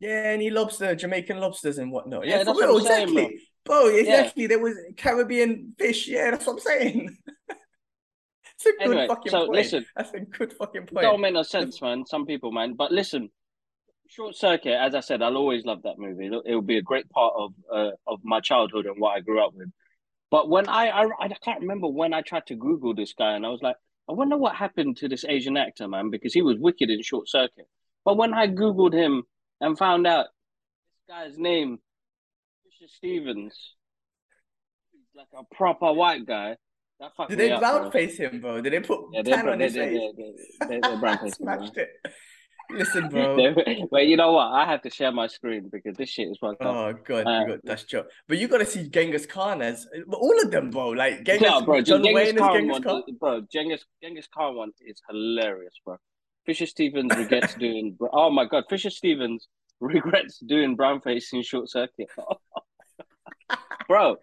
Yeah, any lobster, Jamaican lobsters and whatnot. Yeah, Yeah, that's for what I'm saying, exactly. Bro, exactly. There was Caribbean fish. Yeah, that's what I'm saying. it's a good Anyway, fucking so point. listen. That's a good fucking it point. don't make no sense, man. Some people, man. But listen, Short Circuit, as I said, I'll always love that movie. It'll, it'll be a great part of uh, of my childhood and what I grew up with. But when I, I I can't remember when I tried to Google this guy, and I was like, I wonder what happened to this Asian actor, man, because he was wicked in Short Circuit. But when I Googled him and found out this guy's name, Fisher Stevens, he's like a proper white guy. That fucked Did they up, brown bro. face him, bro? Did they put Yeah, they, tan on they, his they, face? they, they, they, they brown face him. Smashed it. Listen, bro. Wait, you know what? I have to share my screen because this shit is fucked up. Oh god, Uh, you got that's joke. But you gotta see Genghis Khan as all of them, bro. Like Genghis, yeah, bro, John Genghis Wayne Khan Genghis one, Khan. bro, Genghis Genghis Khan one is hilarious, bro. Fisher Stevens regrets doing. Oh my god, Fisher Stevens regrets doing brown face in Short Circuit, bro.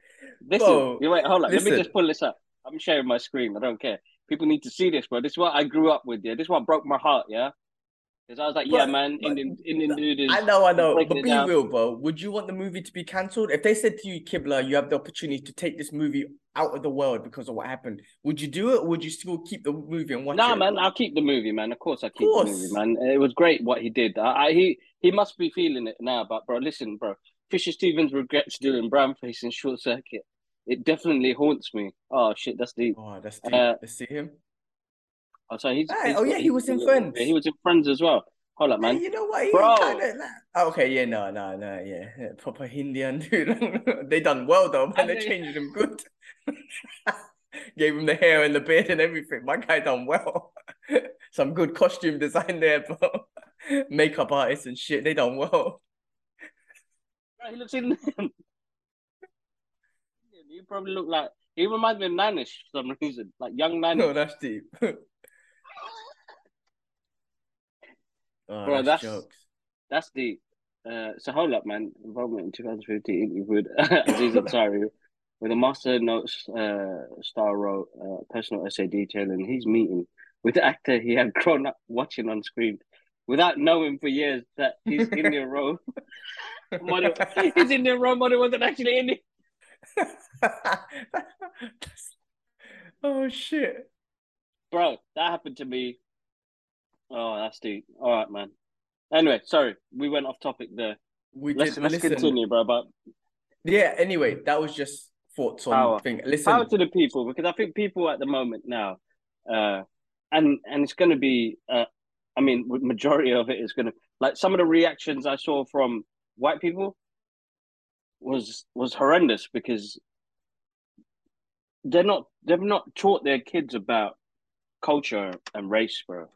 Listen, Bro, you wait, hold on. Let me just pull this up. I'm sharing my screen. I don't care. People need to see this, bro. This is what I grew up with. Yeah, this is what broke my heart. Yeah, because I was like, yeah, But- man, but- Indian Indian dude is. I know, I know, but be real, bro. Would you want the movie to be cancelled? If they said to you, Kibla, you have the opportunity to take this movie out of the world because of what happened, would you do it or would you still keep the movie and watch Nah, it? man, I'll keep the movie, man. Of course, I keep the movie, man. It was great what he did. I, I he he must be feeling it now. But bro, listen, bro. Fisher Stevens regrets doing brown face in Short Circuit. It definitely haunts me. Oh shit, that's deep. Oh, that's deep. Uh, Let's see him. Oh, so he's, Hey, he's oh, yeah, he was in Friends. He was in Friends as well. Hold up, man. Hey, you know what? He Bro. kinda, like- oh, okay, yeah, no, no, no, yeah, yeah, proper Indian dude. they done well though, man. They changed him good. Gave him the hair and the beard and everything. My guy done well. Some good costume design there, bro. Makeup artists and shit. They done well. He looks in. he probably look like he reminds me of Nanish for some reason, like young Nanish. No, that's deep. oh, Bro, that's that's- jokes. That's the. Uh, so hold up, man. Involvement in 2015 interview with Aziz Ansari with a master notes uh, star wrote uh, personal essay detailing his meeting with the actor he had grown up watching on screen without knowing for years that his Indian role model, his Indian role model wasn't actually Indian. oh shit, bro! That happened to me. Oh, that's deep. All right, man. Anyway, sorry, we went off topic there. We let's, did. Let's listen. continue, bro. But yeah. Anyway, that was just thoughts on power. thing. Listen, power to the people because I think people at the moment now, uh, and and it's going to be. Uh, I mean, majority of it is going to like some of the reactions I saw from white people was was horrendous because they're not they've not taught their kids about culture and race, bro.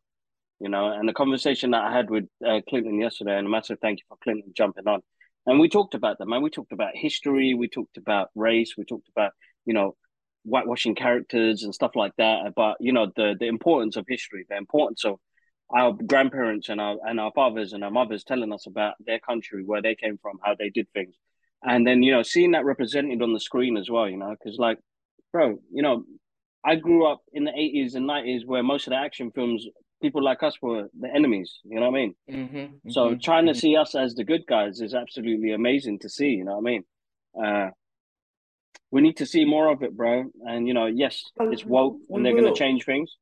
You know, and the conversation that I had with uh, Clinton yesterday, and a massive thank you for Clinton jumping on. And we talked about that, man. We talked about history, we talked about race, we talked about, you know, whitewashing characters and stuff like that. But you know, the the importance of history, the importance of our grandparents and our and our fathers and our mothers telling us about their country, where they came from, how they did things, and then you know seeing that represented on the screen as well. You know, because like, bro, you know, I grew up in the eighties and nineties where most of the action films, people like us were the enemies. You know what I mean? Mm-hmm, so mm-hmm, trying mm-hmm. to see us as the good guys is absolutely amazing to see. You know what I mean? Uh, we need to see more of it, bro. And you know, yes, it's woke and they're going to change things,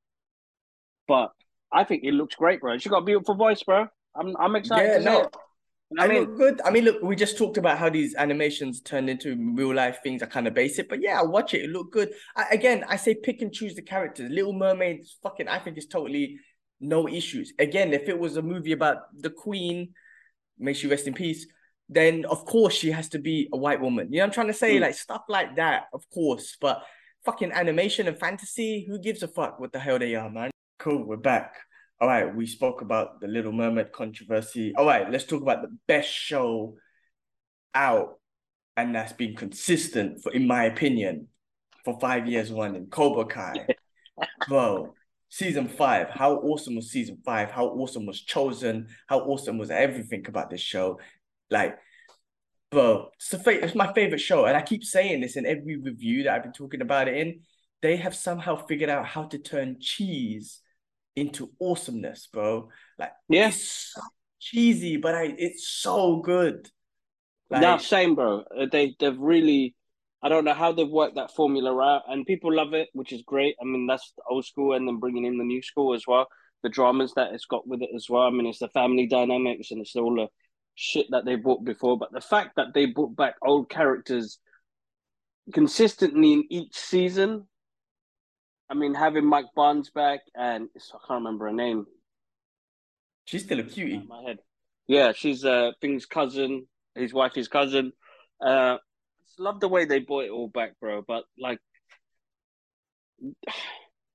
but I think it looks great, bro. She got a beautiful voice, bro. I'm I'm excited. Yeah, no. I, mean, look good. I mean, look, we just talked about how these animations turned into real life things are kind of basic, but yeah, I watch it. It looked good. I, again, I say pick and choose the characters. Little Mermaid, fucking, I think is totally no issues. Again, if it was a movie about the Queen, may she rest in peace, then of course she has to be a white woman. You know I'm trying to say? Mm. Like stuff like that, of course. But fucking animation and fantasy, who gives a fuck what the hell they are, man? Cool, we're back. All right, we spoke about the Little Mermaid controversy. All right, let's talk about the best show out, and that's been consistent for, in my opinion, for five years running. Cobra Kai, bro. Season five, how awesome was season five? How awesome was Chozen? How awesome was everything about this show? Like, bro, it's, fa- it's my favorite show, and I keep saying this in every review that I've been talking about it in. They have somehow figured out how to turn cheese into awesomeness, bro. Like, yeah, so cheesy, but I, it's so good. Like, no, same, bro. Uh, they they've really, I don't know how they've worked that formula out, and people love it, which is great. I mean, that's the old school, and then bringing in the new school as well. The dramas that it's got with it as well. I mean, it's the family dynamics, and it's all the shit that they brought before. But the fact that they brought back old characters consistently in each season I mean, having Mike Barnes back and I can't remember her name. She's still a cutie. In my head. Yeah, she's uh Thing's cousin, his wife, his cousin. Uh, love the way they brought it all back, bro. But like,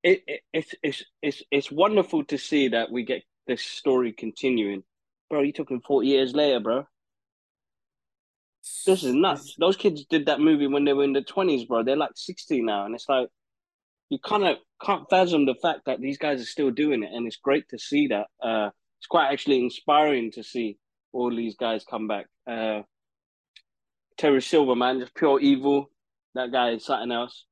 it, it it's it's it's it's wonderful to see that we get this story continuing, bro. You're talking forty years later, bro. This is nuts. Those kids did that movie when they were in the twenties, bro. They're like sixty now, and it's like you kind of can't fathom the fact that these guys are still doing it, and it's great to see that. Uh, it's quite actually inspiring to see all these guys come back. Uh, Terry Silver, man, just pure evil. That guy is something else.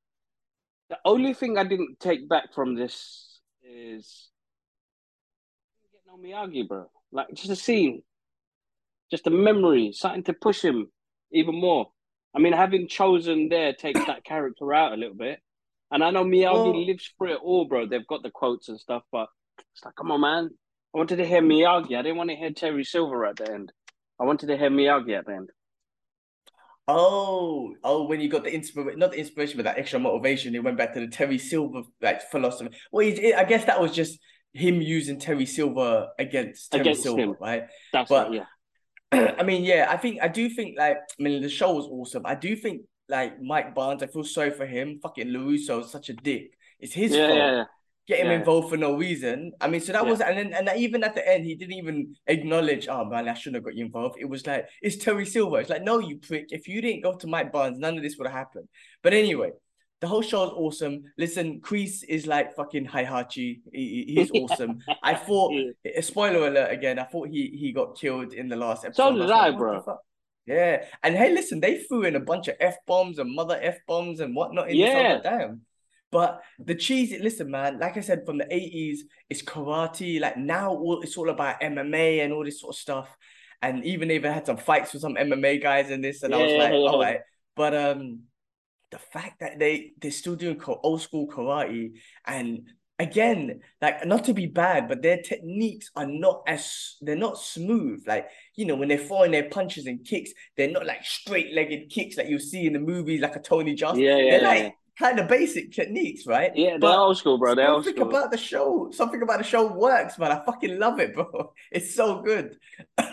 The only thing I didn't take back from this is get no Miyagi, bro. Like just a scene, just a memory, something to push him even more. I mean, having Chozen there takes that character out a little bit. And I know Miyagi well, lives for it all, bro. They've got the quotes and stuff, but it's like, come on, man. I wanted to hear Miyagi. I didn't want to hear Terry Silver at the end. I wanted to hear Miyagi at the end. Oh, oh, when you got the inspiration, not the inspiration, but that extra motivation, it went back to the Terry Silver like philosophy. Well, it, I guess that was just him using Terry Silver against Terry against Silver, him. right? That's but, right, yeah. I mean, yeah, I think I do think like I mean the show was awesome. I do think like Mike Barnes. I feel sorry for him. Fucking LaRusso is such a dick. It's his yeah, fault. Yeah, yeah. Get him involved for no reason. I mean, so that was, and then and even at the end, he didn't even acknowledge. Oh man, I shouldn't have got you involved. It was like it's Terry Silver. It's like no, you prick. If you didn't go to Mike Barnes, none of this would have happened. But anyway, the whole show is awesome. Listen, Kreese is like fucking Heihachi. He, he's awesome. I thought, yeah. Eh, spoiler alert again, I thought he he got killed in the last episode. So did I, like, bro. Yeah. And hey, listen, they threw in a bunch of F bombs and mother F bombs and whatnot in yeah. this damn. But the cheese, listen, man, like I said, from the 80s, it's karate. Like now all, it's all about MMA and all this sort of stuff. And even they even had some fights with some MMA guys in this, and yeah, I was like, yeah, all right. But um the fact that they they're still doing old school karate and again like not to be bad but their techniques are not as they're not smooth. Like you know when they're throwing their punches and kicks they're not like straight legged kicks like you see in the movies like a tony johnson yeah, yeah they're yeah, like yeah. kind of basic techniques right? Yeah they're old school bro. They're old school. about the show something about the show works man. I fucking love it bro. It's so good.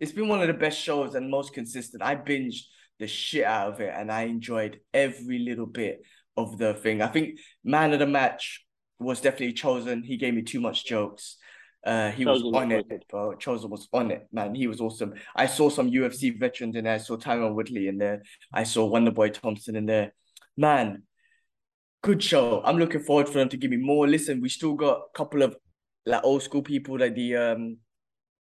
It's been one of the best shows and most consistent. I binged the shit out of it, and I enjoyed every little bit of the thing. I think man of the match was definitely Chozen. He gave me too much jokes. Uh, he Chozen was on it, it, bro. Chozen was on it, man. He was awesome. I saw some UFC veterans in there. I saw Tyron Woodley in there. I saw Wonderboy Thompson in there. Man, good show. I'm looking forward for them to give me more. Listen, we still got a couple of like old school people like the um,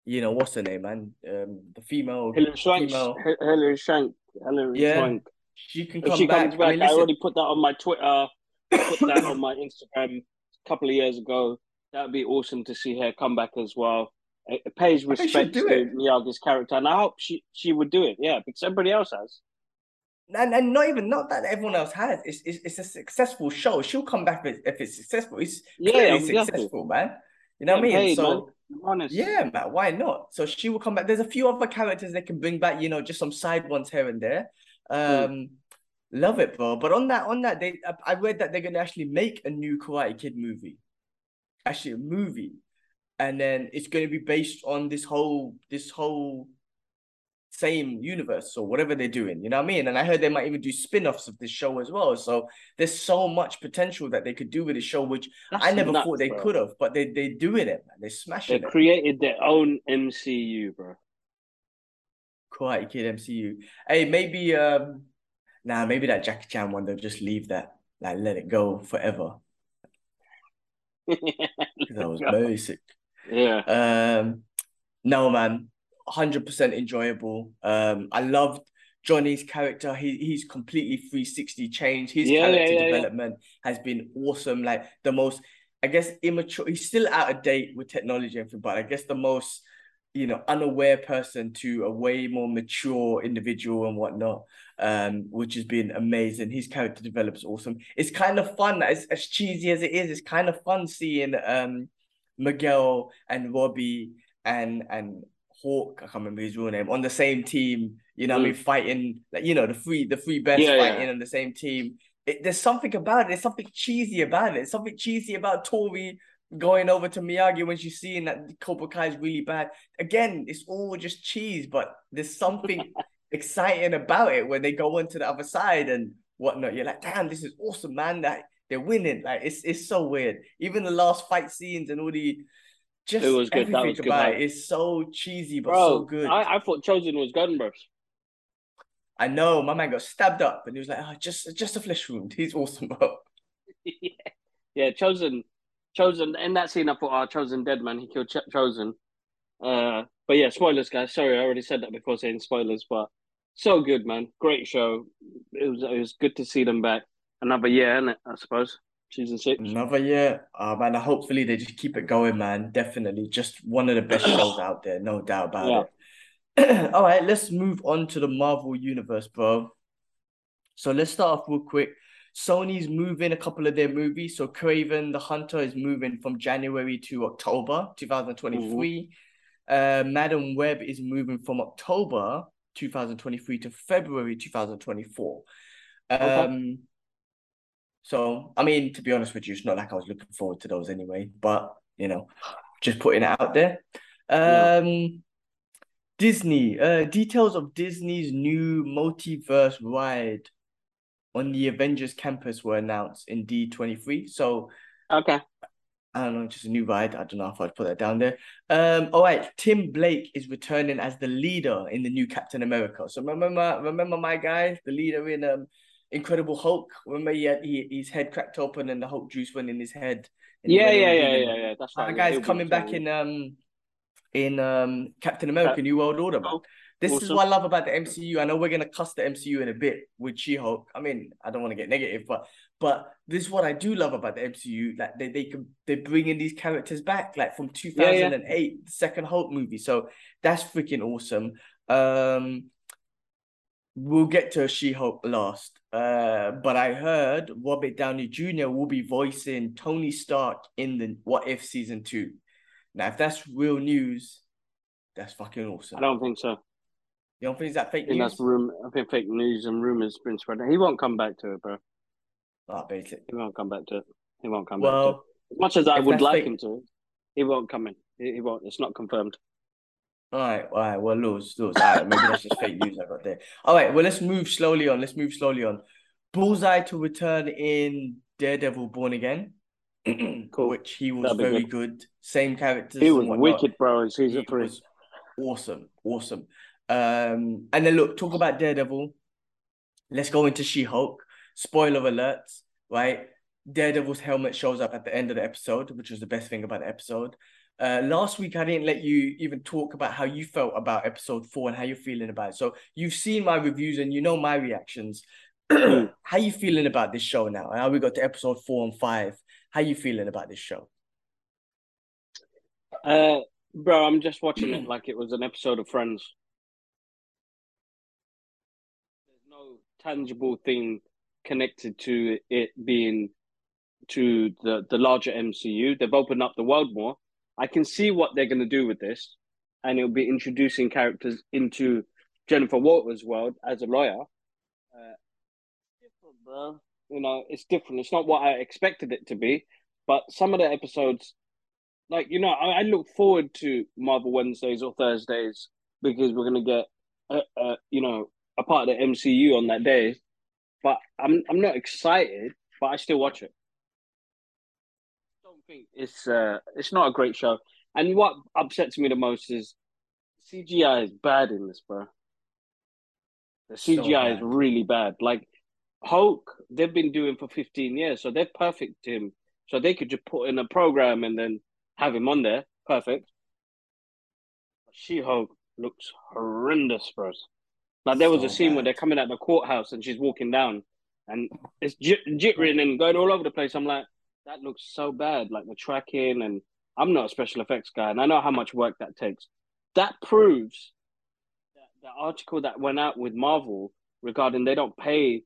you know what's her name, man? Um, the female Swank. Female... Hilary Swank. Hilary yeah, Swank. She can come she back. comes back. I, mean, I already put that on my Twitter. put that on my Instagram couple of years ago. That would be awesome to see her come back as well. It pays respect to it. Miyagi's character, and I hope she she would do it. Yeah, because everybody else has. And, and not even not that everyone else has. It's, it's, it's a successful show. She'll come back if, if it's successful. It's yeah, successful, man. You know what I mean? Paid, so honest. Yeah, man. Why not? So she will come back. There's a few other characters they can bring back. You know, just some side ones here and there. Um, mm. Love it, bro. But on that, on that, they I read that they're gonna actually make a new Karate Kid movie. Actually, a movie, and then it's gonna be based on this whole this whole same universe or whatever they're doing. You know what I mean? And I heard they might even do spin-offs of this show as well. So there's so much potential that they could do with the show, which That's I never nuts, thought they could have, but they they doing it, man. They're smashing it. they created their own MCU, bro. Karate Kid MCU. Hey, maybe um nah, maybe that Jackie Chan one, they'll just leave that, like let it go forever. that was basic. Yeah. Um no man, hundred percent enjoyable. Um, I loved Johnny's character. He he's completely three sixty changed. His yeah, character yeah, yeah, development has been awesome. Like the most, I guess, immature. He's still out of date with technology and everything, but I guess the most, you know, unaware person to a way more mature individual and whatnot. Um, which has been amazing. His character develops awesome. It's kind of fun. As as cheesy as it is, it's kind of fun seeing um Miguel and Robbie and and Hawk, I can't remember his real name, on the same team. You know, mm. I mean, mm. fighting like you know the three the three best yeah, fighting yeah. on the same team. It, there's something about it. There's something cheesy about it. There's something cheesy about Tori going over to Miyagi when she's seeing that Cobra Kai is really bad. Again, it's all just cheese, but there's something exciting about it when they go into the other side and whatnot. You're like, damn, this is awesome, man. That they're winning. Like it's it's so weird. Even the last fight scenes and all the just it was good. That was good. It is so cheesy, but Bro, so good. I, I thought Chozen was gun bro. I know my man got stabbed up, and he was like, "Oh, just just a flesh wound." He's awesome, bro. yeah, yeah. Chosen, Chozen. In that scene, I thought, "Oh, Chozen dead, man. He killed Ch- Chozen." Uh, but yeah, spoilers, guys. Sorry, I already said that before saying spoilers, but so good, man. Great show. It was it was good to see them back. Another year, I suppose season six. Another year. Oh man, hopefully they just keep it going, man. Definitely. Just one of the best shows out there, no doubt about yeah. it. All right, let's move on to the Marvel universe, bro. So let's start off real quick. Sony's moving a couple of their movies. So Kraven the Hunter is moving from January to October 2023. Mm-hmm. Uh, Madame Web is moving from October 2023 to February 2024. Okay. Um, so, I mean, to be honest with you, it's not like I was looking forward to those anyway, but, you know, just putting it out there. Um, yeah. Disney, uh, details of Disney's new multiverse ride on the Avengers campus were announced in D23. So, okay. I don't know, just a new ride. I don't know if I'd put that down there. Um, all right, Tim Blake is returning as the leader in the new Captain America. So remember, remember my guy, the leader in um Incredible Hulk. Remember he had he, his head cracked open and the Hulk juice went in his head. Yeah, yeah, yeah, yeah, yeah. That's right. That guy's coming back in um in um Captain America New World Order. This awesome. is what I love about the MCU. I know we're gonna cuss the MCU in a bit with She-Hulk. I mean, I don't want to get negative, but but this is what I do love about the MCU. Like they they can they bring in these characters back, like from 2008, yeah, yeah. the second Hulk movie. So that's freaking awesome. Um we'll get to She-Hulk last. Uh, but I heard Robert Downey Jr. will be voicing Tony Stark in the What If season two. Now, if that's real news, that's fucking awesome. I don't think so. You don't think is that fake I think news? That's room. I think fake news and rumors been spreading. He won't come back to it, bro. Oh, basic. He won't come back to it. He won't come well, back to it. As much as I would like him to, he won't come in. He, he won't. It's not confirmed. All right, all right. Well, lose, lose. All right, maybe that's just fake news I got there. All right, well, let's move slowly on. Let's move slowly on. Bullseye to return in Daredevil Born Again, cool. which he was very good. good. Same characters. He was wicked, bro, in season he three. Awesome, awesome. Um, and then look, talk about Daredevil. Let's go into She Hulk. Spoiler alerts, right? Daredevil's helmet shows up at the end of the episode, which was the best thing about the episode. Uh, last week I didn't let you even talk about how you felt about episode four and how you're feeling about it. So you've seen my reviews and you know my reactions. how you feeling about this show now? Now we got to episode four and five. How you feeling about this show? Uh, bro, I'm just watching it like it was an episode of Friends. There's no tangible thing connected to it being to the the larger MCU. They've opened up the world more I can see what they're going to do with this, and it'll be introducing characters into Jennifer Walters' world as a lawyer. Uh, different, bro. You know, it's different. It's not what I expected it to be, but some of the episodes, like you know, I, I look forward to Marvel Wednesdays or Thursdays because we're going to get, a, a, you know, a part of the MCU on that day. But I'm I'm not excited, but I still watch it I don't think it's uh, it's not a great show. And what upsets me the most is CGI is bad in this, bro. The CGI so is really bad. Like Hulk, they've been doing for 15 years, so they're perfect to him. So they could just put in a program and then have him on there. Perfect. She Hulk looks horrendous, bro. Like there was so a scene bad. where they're coming out the courthouse and she's walking down and it's jittering and going all over the place. I'm like, that looks so bad. Like the tracking, and I'm not a special effects guy, and I know how much work that takes. That proves that the article that went out with Marvel regarding they don't pay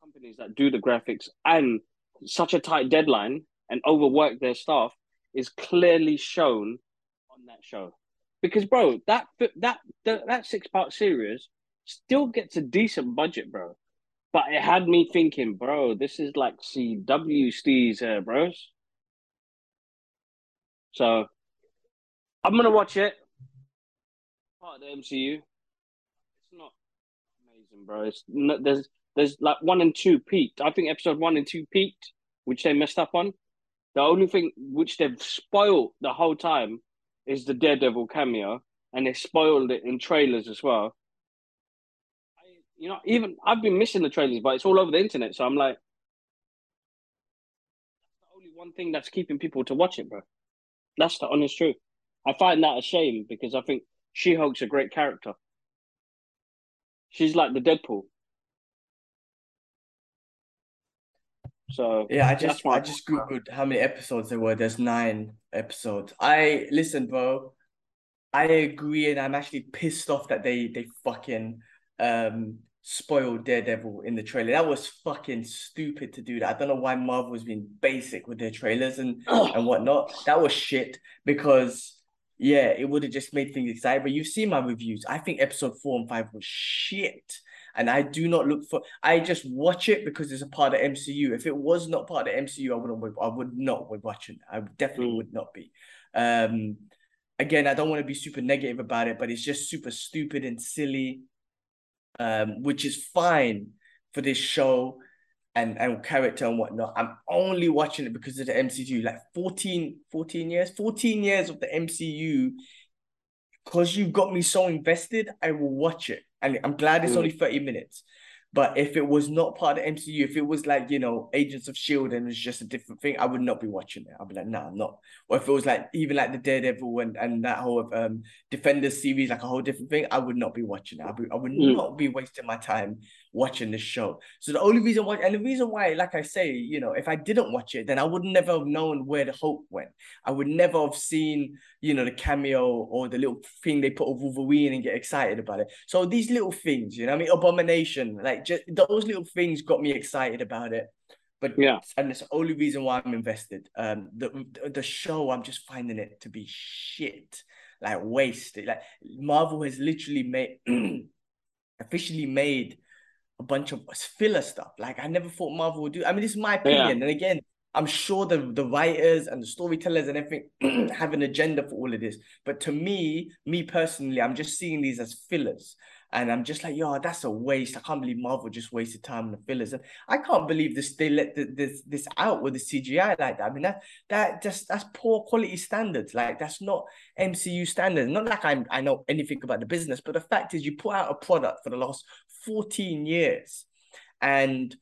companies that do the graphics and such a tight deadline and overwork their staff is clearly shown on that show. Because bro, that that that, that six part series still gets a decent budget, bro. But it had me thinking, bro, this is like CW steez here, bros. So I'm gonna watch it. Part of the MCU. It's not amazing, bro. It's there's there's like one and two peaked. I think episode one and two peaked, which they messed up on. The only thing which they've spoiled the whole time is the Daredevil cameo, and they spoiled it in trailers as well you know, even I've been missing the trailers, but it's all over the internet. So I'm like, that's the only one thing that's keeping people to watch it, bro. That's the honest truth. I find that a shame because I think She Hulk's a great character. She's like the Deadpool. So yeah, I just I just googled how many episodes there were. There's nine episodes. I listen, bro. I agree, and I'm actually pissed off that they they fucking um spoiled Daredevil in the trailer. That was fucking stupid to do that. I don't know why Marvel's been basic with their trailers and and whatnot. That was shit because yeah, it would have just made things exciting. But you've seen my reviews. I think episode four and five was shit. And I do not look for I just watch it because it's a part of MCU. If it was not part of MCU, I wouldn't I would not be watching it. I definitely mm. would not be. Um again, I don't want to be super negative about it, but it's just super stupid and silly um, which is fine for this show and, and character and whatnot. I'm only watching it because of the MCU. Like 14, 14 years, 14 years of the MCU. Because you've got me so invested, I will watch it. And I'm glad it's only 30 minutes. But if it was not part of the MCU, if it was like, you know, Agents of S.H.I.E.L.D. and it was just a different thing, I would not be watching it. I'd be like, nah, I'm not. Or if it was like even like the Daredevil and, and that whole um Defenders series, like a whole different thing, I would not be watching it. I, be, I would mm. not be wasting my time watching this show. So the only reason why, and the reason why, like I say, you know, if I didn't watch it, then I would never have known where the hope went. I would never have seen, you know, the cameo or the little thing they put of Wolverine and get excited about it. So these little things, you know, I mean, Abomination, like just those little things got me excited about it. But yeah, and it's the only reason why I'm invested. Um, the the show, I'm just finding it to be shit, like wasted. Like Marvel has literally made, officially made a bunch of filler stuff. Like I never thought Marvel would do. I mean, this is my opinion, yeah. and again, I'm sure the the writers and the storytellers and everything have an agenda for all of this. But to me, me personally, I'm just seeing these as fillers. And I'm just like, yo, that's a waste. I can't believe Marvel just wasted time on the fillers. And I can't believe this they let the, this this out with the CGI like that. I mean, that that just that's poor quality standards. Like that's not MCU standards. Not like I'm I know anything about the business, but the fact is you put out a product for the last 14 years and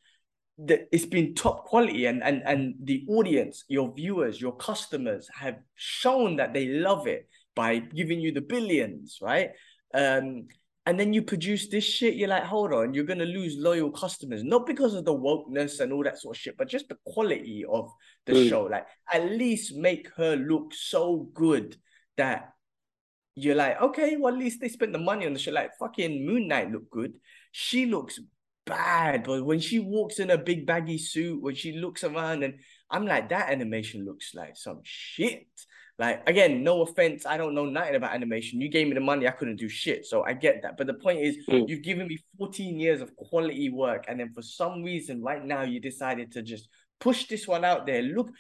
the, it's been top quality and, and and the audience your viewers your customers have shown that they love it by giving you the billions right um and then you produce this shit, you're like, hold on, you're gonna lose loyal customers, not because of the wokeness and all that sort of shit, but just the quality of the mm. show. Like, at least make her look so good that you're like, okay, well, at least they spent the money on the show. Like, fucking Moon Knight looked good. She looks bad, but when she walks in a big baggy suit, when she looks around, and I'm like, that animation looks like some shit. Like again, no offense, I don't know nothing about animation. You gave me the money, I couldn't do shit. So I get that. But the point is, mm. you've given me 14 years of quality work, and then for some reason, right now, you decided to just push this one out there. Look,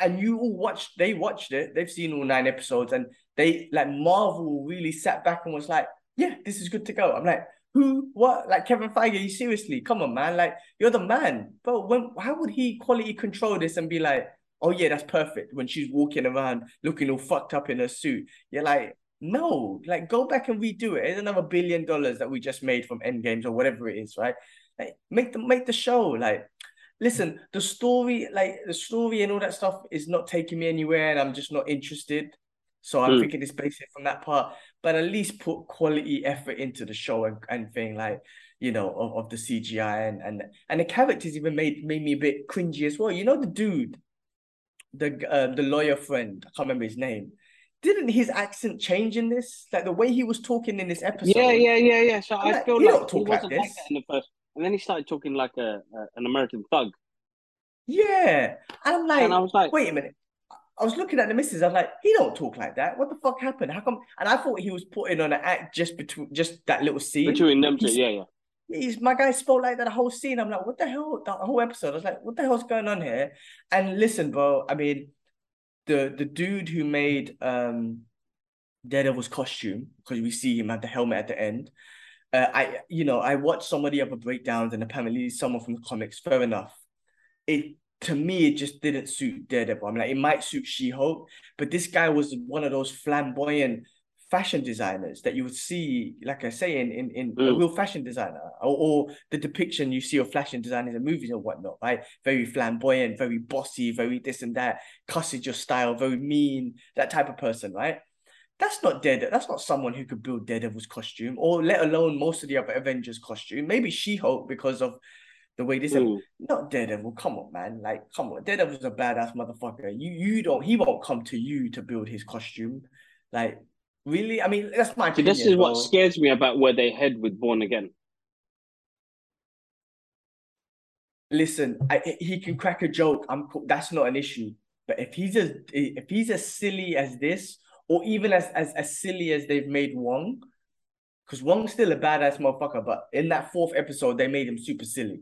and you all watched, they watched it, they've seen all nine episodes, and they like Marvel really sat back and was like, Yeah, this is good to go. I'm like, who, what? Like Kevin Feige, you seriously? Come on, man. Like, you're the man. But when how would he quality control this and be like, oh yeah, that's perfect. When she's walking around looking all fucked up in her suit, you're like, no, like go back and redo it. It's another billion dollars that we just made from Endgames or whatever it is, right? Like make the make the show. Like, listen, the story, like the story and all that stuff is not taking me anywhere, and I'm just not interested. So I'm mm. thinking it's basic from that part, but at least put quality effort into the show and, and thing like you know of, of the CGI and and and the characters even made made me a bit cringy as well. You know the dude the uh, the lawyer friend, I can't remember his name. Didn't his accent change in this? Like the way he was talking in this episode. Yeah, yeah, yeah, yeah. So i like, feel like he wasn't like, like, this. that in the first, and then he started talking like a, a an American thug. Yeah, and I'm like, and I was like, wait a minute. I was looking at the missus. I was like, he don't talk like that. What the fuck happened? How come? And I thought he was putting on an act just between just that little scene. Between them two, yeah, yeah he's my guy spoke like that the whole scene. I'm like, what the hell? The whole episode. I was like, what the hell's going on here? And listen, bro. I mean, the the dude who made um Daredevil's costume because we see him at the helmet at the end. Uh, I you know I watched some of the other breakdowns and apparently someone from the comics. Fair enough. It to me it just didn't suit Daredevil. I'm like it might suit She Hulk, but this guy was one of those flamboyant fashion designers that you would see, like I say, in in, in mm. a real fashion designer, or, or, the depiction you see of fashion designers in movies and whatnot, right? Very flamboyant, very bossy, very this and that, cussage your style, very mean, that type of person, right? That's not Daredevil. That's not someone who could build Daredevil's costume, or let alone most of the other Avengers costume. Maybe She-Hulk because of the way this mm. not Daredevil. Come on, man. Like, come on. Daredevil's a badass motherfucker. You you don't he won't come to you to build his costume. Like Really? I mean, that's my opinion. This is what scares me about where they head with Born Again. Listen, I, he can crack a joke. I'm that's not an issue. But if he's as if he's as silly as this, or even as as, as silly as they've made Wong, because Wong's still a badass motherfucker, but in that fourth episode they made him super silly.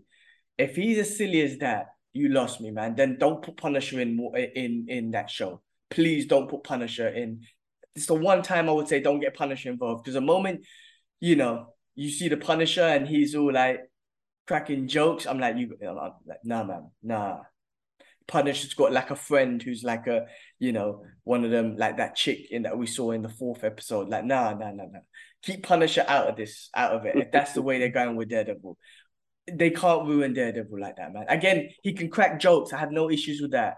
If he's as silly as that, you lost me, man. Then don't put Punisher in in in that show. Please don't put Punisher in it's the one time I would say don't get Punisher involved because the moment, you know, you see the Punisher and he's all like cracking jokes, I'm like, you, I'm like, nah, man, nah. Punisher's got like a friend who's like a, you know, one of them, like that chick in that we saw in the fourth episode. Like, nah, nah, nah, nah. Keep Punisher out of this, out of it. If that's the way they're going with Daredevil. They can't ruin Daredevil like that, man. Again, he can crack jokes. I have no issues with that.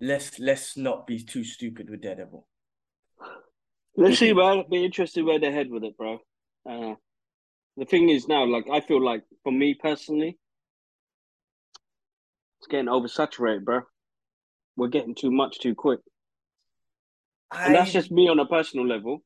Let's let's not be too stupid with Daredevil. Let's see, man. Be interested where they head with it, bro. Uh, the thing is now, like, I feel like for me personally, it's getting oversaturated, bro. We're getting too much too quick. I... And that's just me on a personal level.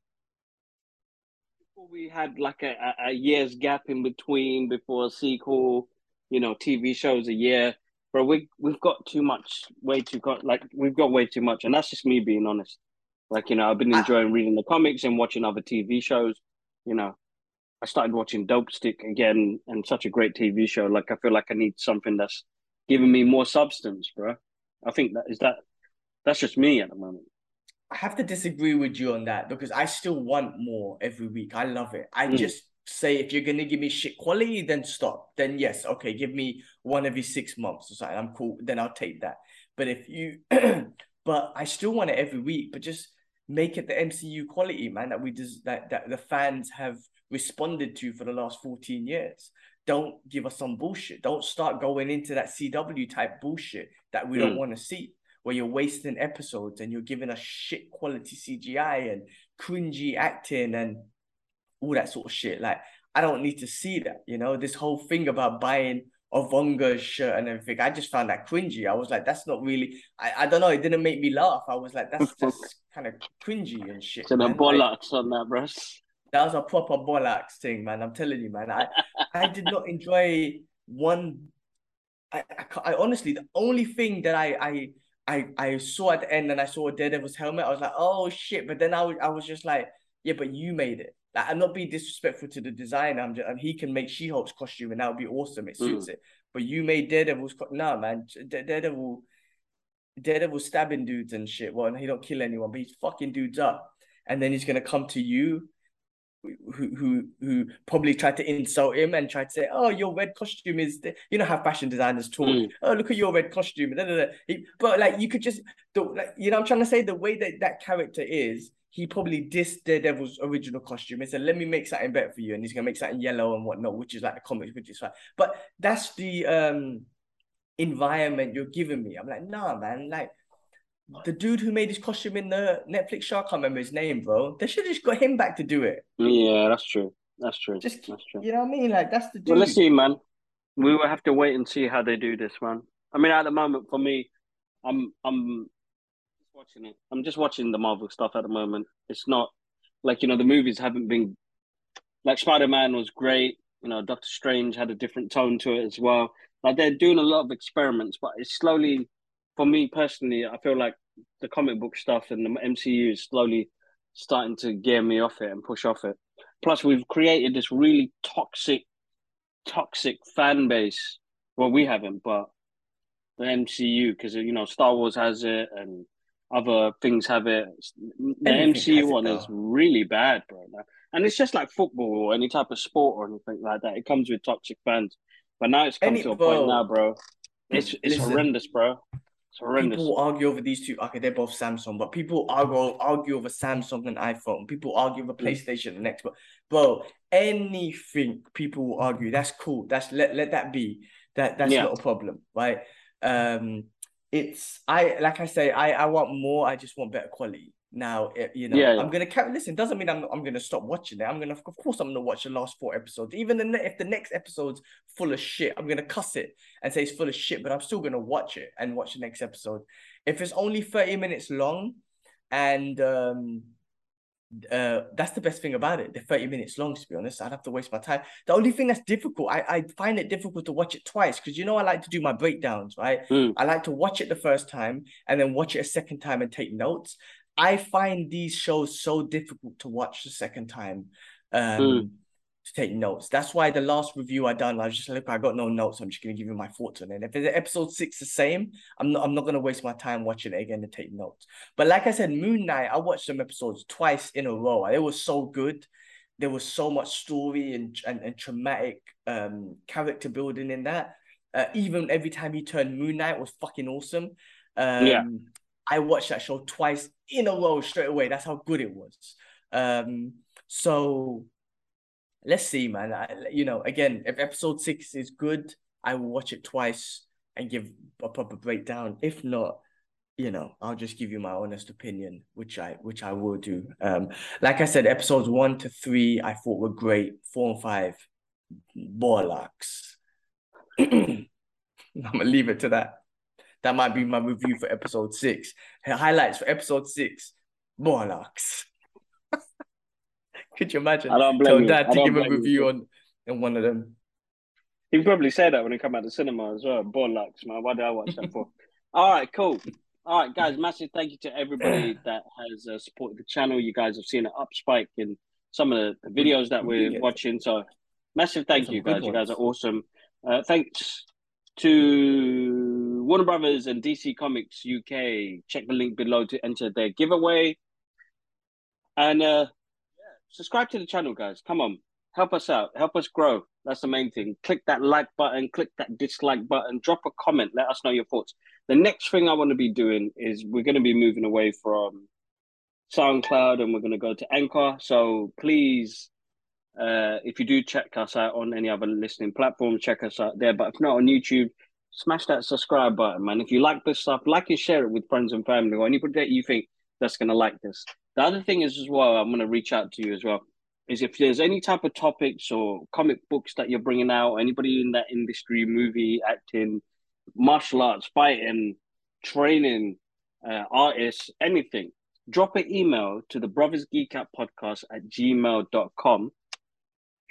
We had like a, a, year's gap in between before a sequel, you know, TV shows a year. Bro, we we've got too much, way too got like we've got way too much, and that's just me being honest. Like you know, I've been enjoying reading the comics and watching other TV shows. You know, I started watching Dopesick again, and such a great TV show. Like I feel like I need something that's giving me more substance, bro. I think that is that. That's just me at the moment. I have to disagree with you on that because I still want more every week. I love it. I mm. just say if you're gonna give me shit quality, then stop. Then yes, okay, give me one every six months or something. I'm cool. Then I'll take that. But if you, but I still want it every week. But just make it the MCU quality, man. That we just that that the fans have responded to for the last 14 years. Don't give us some bullshit. Don't start going into that CW type bullshit that we mm. don't want to see where you're wasting episodes and you're giving us shit quality CGI and cringy acting and all that sort of shit. Like, I don't need to see that, you know, this whole thing about buying a Vonga shirt and everything. I just found that cringy. I was like, that's not really, I, I don't know, it didn't make me laugh. I was like, that's just kind of cringy and shit. So the bollocks like, on that, bro. That was a proper bollocks thing, man. I'm telling you, man. I, I did not enjoy one. I, I, I honestly, the only thing that I, I, I I saw at the end and I saw Daredevil's helmet. I was like, oh shit! But then I was I was just like, yeah, but you made it. Like, I'm not being disrespectful to the designer. I'm just, and he can make She-Hulk's costume and that would be awesome. It suits mm. it. But you made Daredevil's co- nah, man. Daredevil, Daredevil stabbing dudes and shit. Well, he don't kill anyone, but he's fucking dudes up. And then he's gonna come to you who who who probably tried to insult him and tried to say, "Oh, your red costume is," the... you know how fashion designers talk. Mm. Oh, look at your red costume. Da, da, da. He, but like, you could just, the, like, you know, I'm trying to say the way that that character is. He probably dissed Daredevil's original costume and said, "Let me make something better for you," and he's gonna make something yellow and whatnot, which is like the comics, which is fine. But that's the um environment you're giving me. I'm like, nah, man, like the dude who made his costume in the Netflix show, I can't remember his name, bro. They should have just got him back to do it. Yeah, that's true. That's true. Just that's true. You know what I mean? Like that's the dude. Well, let's see, man. We will have to wait and see how they do this, man. I mean, at the moment, for me, I'm I'm watching it. I'm just watching the Marvel stuff at the moment. It's not like you know the movies haven't been like Spider Man was great. You know, Doctor Strange had a different tone to it as well. Like they're doing a lot of experiments, but it's slowly for me personally, I feel like the comic book stuff and the MCU is slowly starting to gear me off it and push off it. Plus, we've created this really toxic, toxic fan base. Well, we haven't, but the MCU, because you know Star Wars has it and other things have it. The Anything MCU one is really bad, bro. And it's just like football or any type of sport or anything like that. It comes with toxic fans. But now it's come any, to a bro, point now, bro. It's it's listen, horrendous, bro. People argue over these two. Okay, they're both Samsung, but people argue argue over Samsung and iPhone. People argue over mm. PlayStation and Xbox. Bro, anything people will argue. That's cool. That's let let that be. That that's yeah. not a problem, right? Um, it's I like I say, I I want more. I just want better quality. Now, you know, yeah, yeah. I'm gonna carry. Listen, doesn't mean I'm I'm gonna stop watching it. I'm gonna, of course, I'm gonna watch the last four episodes. Even the if the next episode's full of shit, I'm gonna cuss it and say it's full of shit. But I'm still gonna watch it and watch the next episode. If it's only thirty minutes long, and um, uh, that's the best thing about it. They're 30 minutes long, to be honest. I'd have to waste my time. The only thing that's difficult, I, I find it difficult to watch it twice because you know I like to do my breakdowns, right? Mm. I like to watch it the first time and then watch it a second time and take notes. I find these shows so difficult to watch the second time. Um, mm. To take notes. That's why the last review I done, I was just like, I got no notes. I'm just gonna give you my thoughts on it. If it's episode six the same, I'm not. I'm not gonna waste my time watching it again to take notes. But like I said, Moon Knight, I watched some episodes twice in a row. It was so good. There was so much story and and, and traumatic um character building in that. Uh, even every time he turned Moon Knight was fucking awesome. Um, yeah. I watched that show twice in a row straight away. That's how good it was. Um, so let's see, man. I, you know, again, if episode six is good, I will watch it twice and give a proper breakdown. If not, you know, I'll just give you my honest opinion, which I which I will do. Um, like I said, episodes one to three I thought were great. Four and five, bollocks. I'm gonna leave it to that. That might be my review for episode six. Highlights for episode six, bollocks. Could you imagine? I don't blame Tell dad to give a you. review on, on one of them. He probably say that when he come out the cinema as well. Bollocks, man. What did I watch that for? All right, cool. All right, guys. Massive thank you to everybody that has uh, supported the channel. You guys have seen an up spike in some of the, the videos that we're Yeah. watching. So, massive thank Some you, guys. You guys are awesome. Uh, thanks to Warner Brothers and DC Comics UK. Check the link below to enter their giveaway. And uh, subscribe to the channel, guys. Come on, help us out, help us grow. That's the main thing. Click that like button, click that dislike button, drop a comment, let us know your thoughts. The next thing I want to be doing is we're going to be moving away from SoundCloud and we're going to go to Anchor. So please, uh, if you do check us out on any other listening platform, check us out there. But if not on YouTube, smash that subscribe button, man. If you like this stuff, like and share it with friends and family or anybody that you think that's going to like this. The other thing is as well, I'm going to reach out to you as well, is if there's any type of topics or comic books that you're bringing out, anybody in that industry, movie, acting, martial arts, fighting, training, uh, artists, anything, drop an email to the Brothers Geek Out podcast at gmail.com.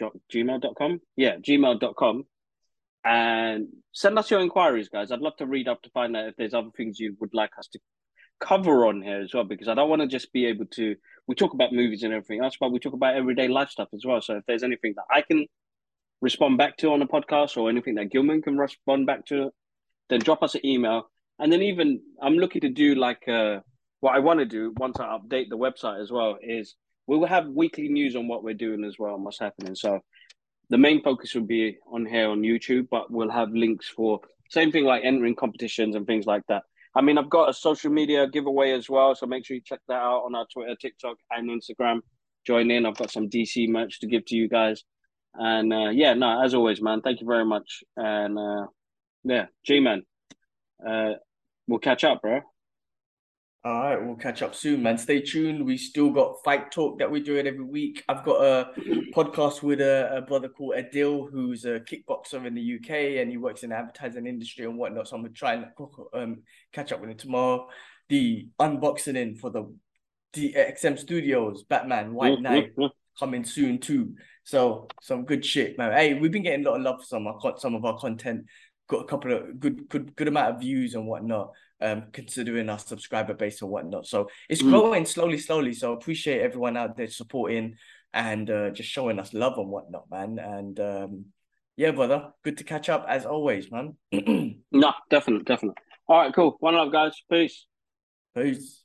Gmail.com? Yeah, gmail.com. And send us your inquiries, guys. I'd love to read up to find out if there's other things you would like us to cover on here as well, because I don't want to just be able to. We talk about movies and everything else, but we talk about everyday life stuff as well. So if there's anything that I can respond back to on a podcast or anything that Gilman can respond back to, then drop us an email. And then even I'm looking to do like uh, what I want to do once I update the website as well is we will have weekly news on what we're doing as well and what's happening. So the main focus will be on here on YouTube, but we'll have links for same thing like entering competitions and things like that. I mean, I've got a social media giveaway as well, so make sure you check that out on our Twitter, TikTok, and Instagram. Join in. I've got some DC merch to give to you guys, and uh, yeah, no, as always, man, thank you very much, and uh, yeah, G man, uh, we'll catch up, bro. All right, we'll catch up soon, man. Stay tuned. We still got fight talk that we do it every week. I've got a podcast with a, a brother called Adil, who's a kickboxer in the UK, and he works in the advertising industry and whatnot. So I'm gonna try and um, catch up with him tomorrow. The unboxing in for the DXM Studios Batman White Knight coming soon too. So some good shit, man. Hey, we've been getting a lot of love for some of our, some of our content. Got a couple of good, good, good amount of views and whatnot. Um, considering our subscriber base and whatnot. So it's Mm. growing slowly, slowly. So appreciate everyone out there supporting and uh, just showing us love and whatnot, man. And um, yeah, brother, good to catch up as always, man. No, definitely, definitely. All right, cool. One love, guys. Peace. Peace.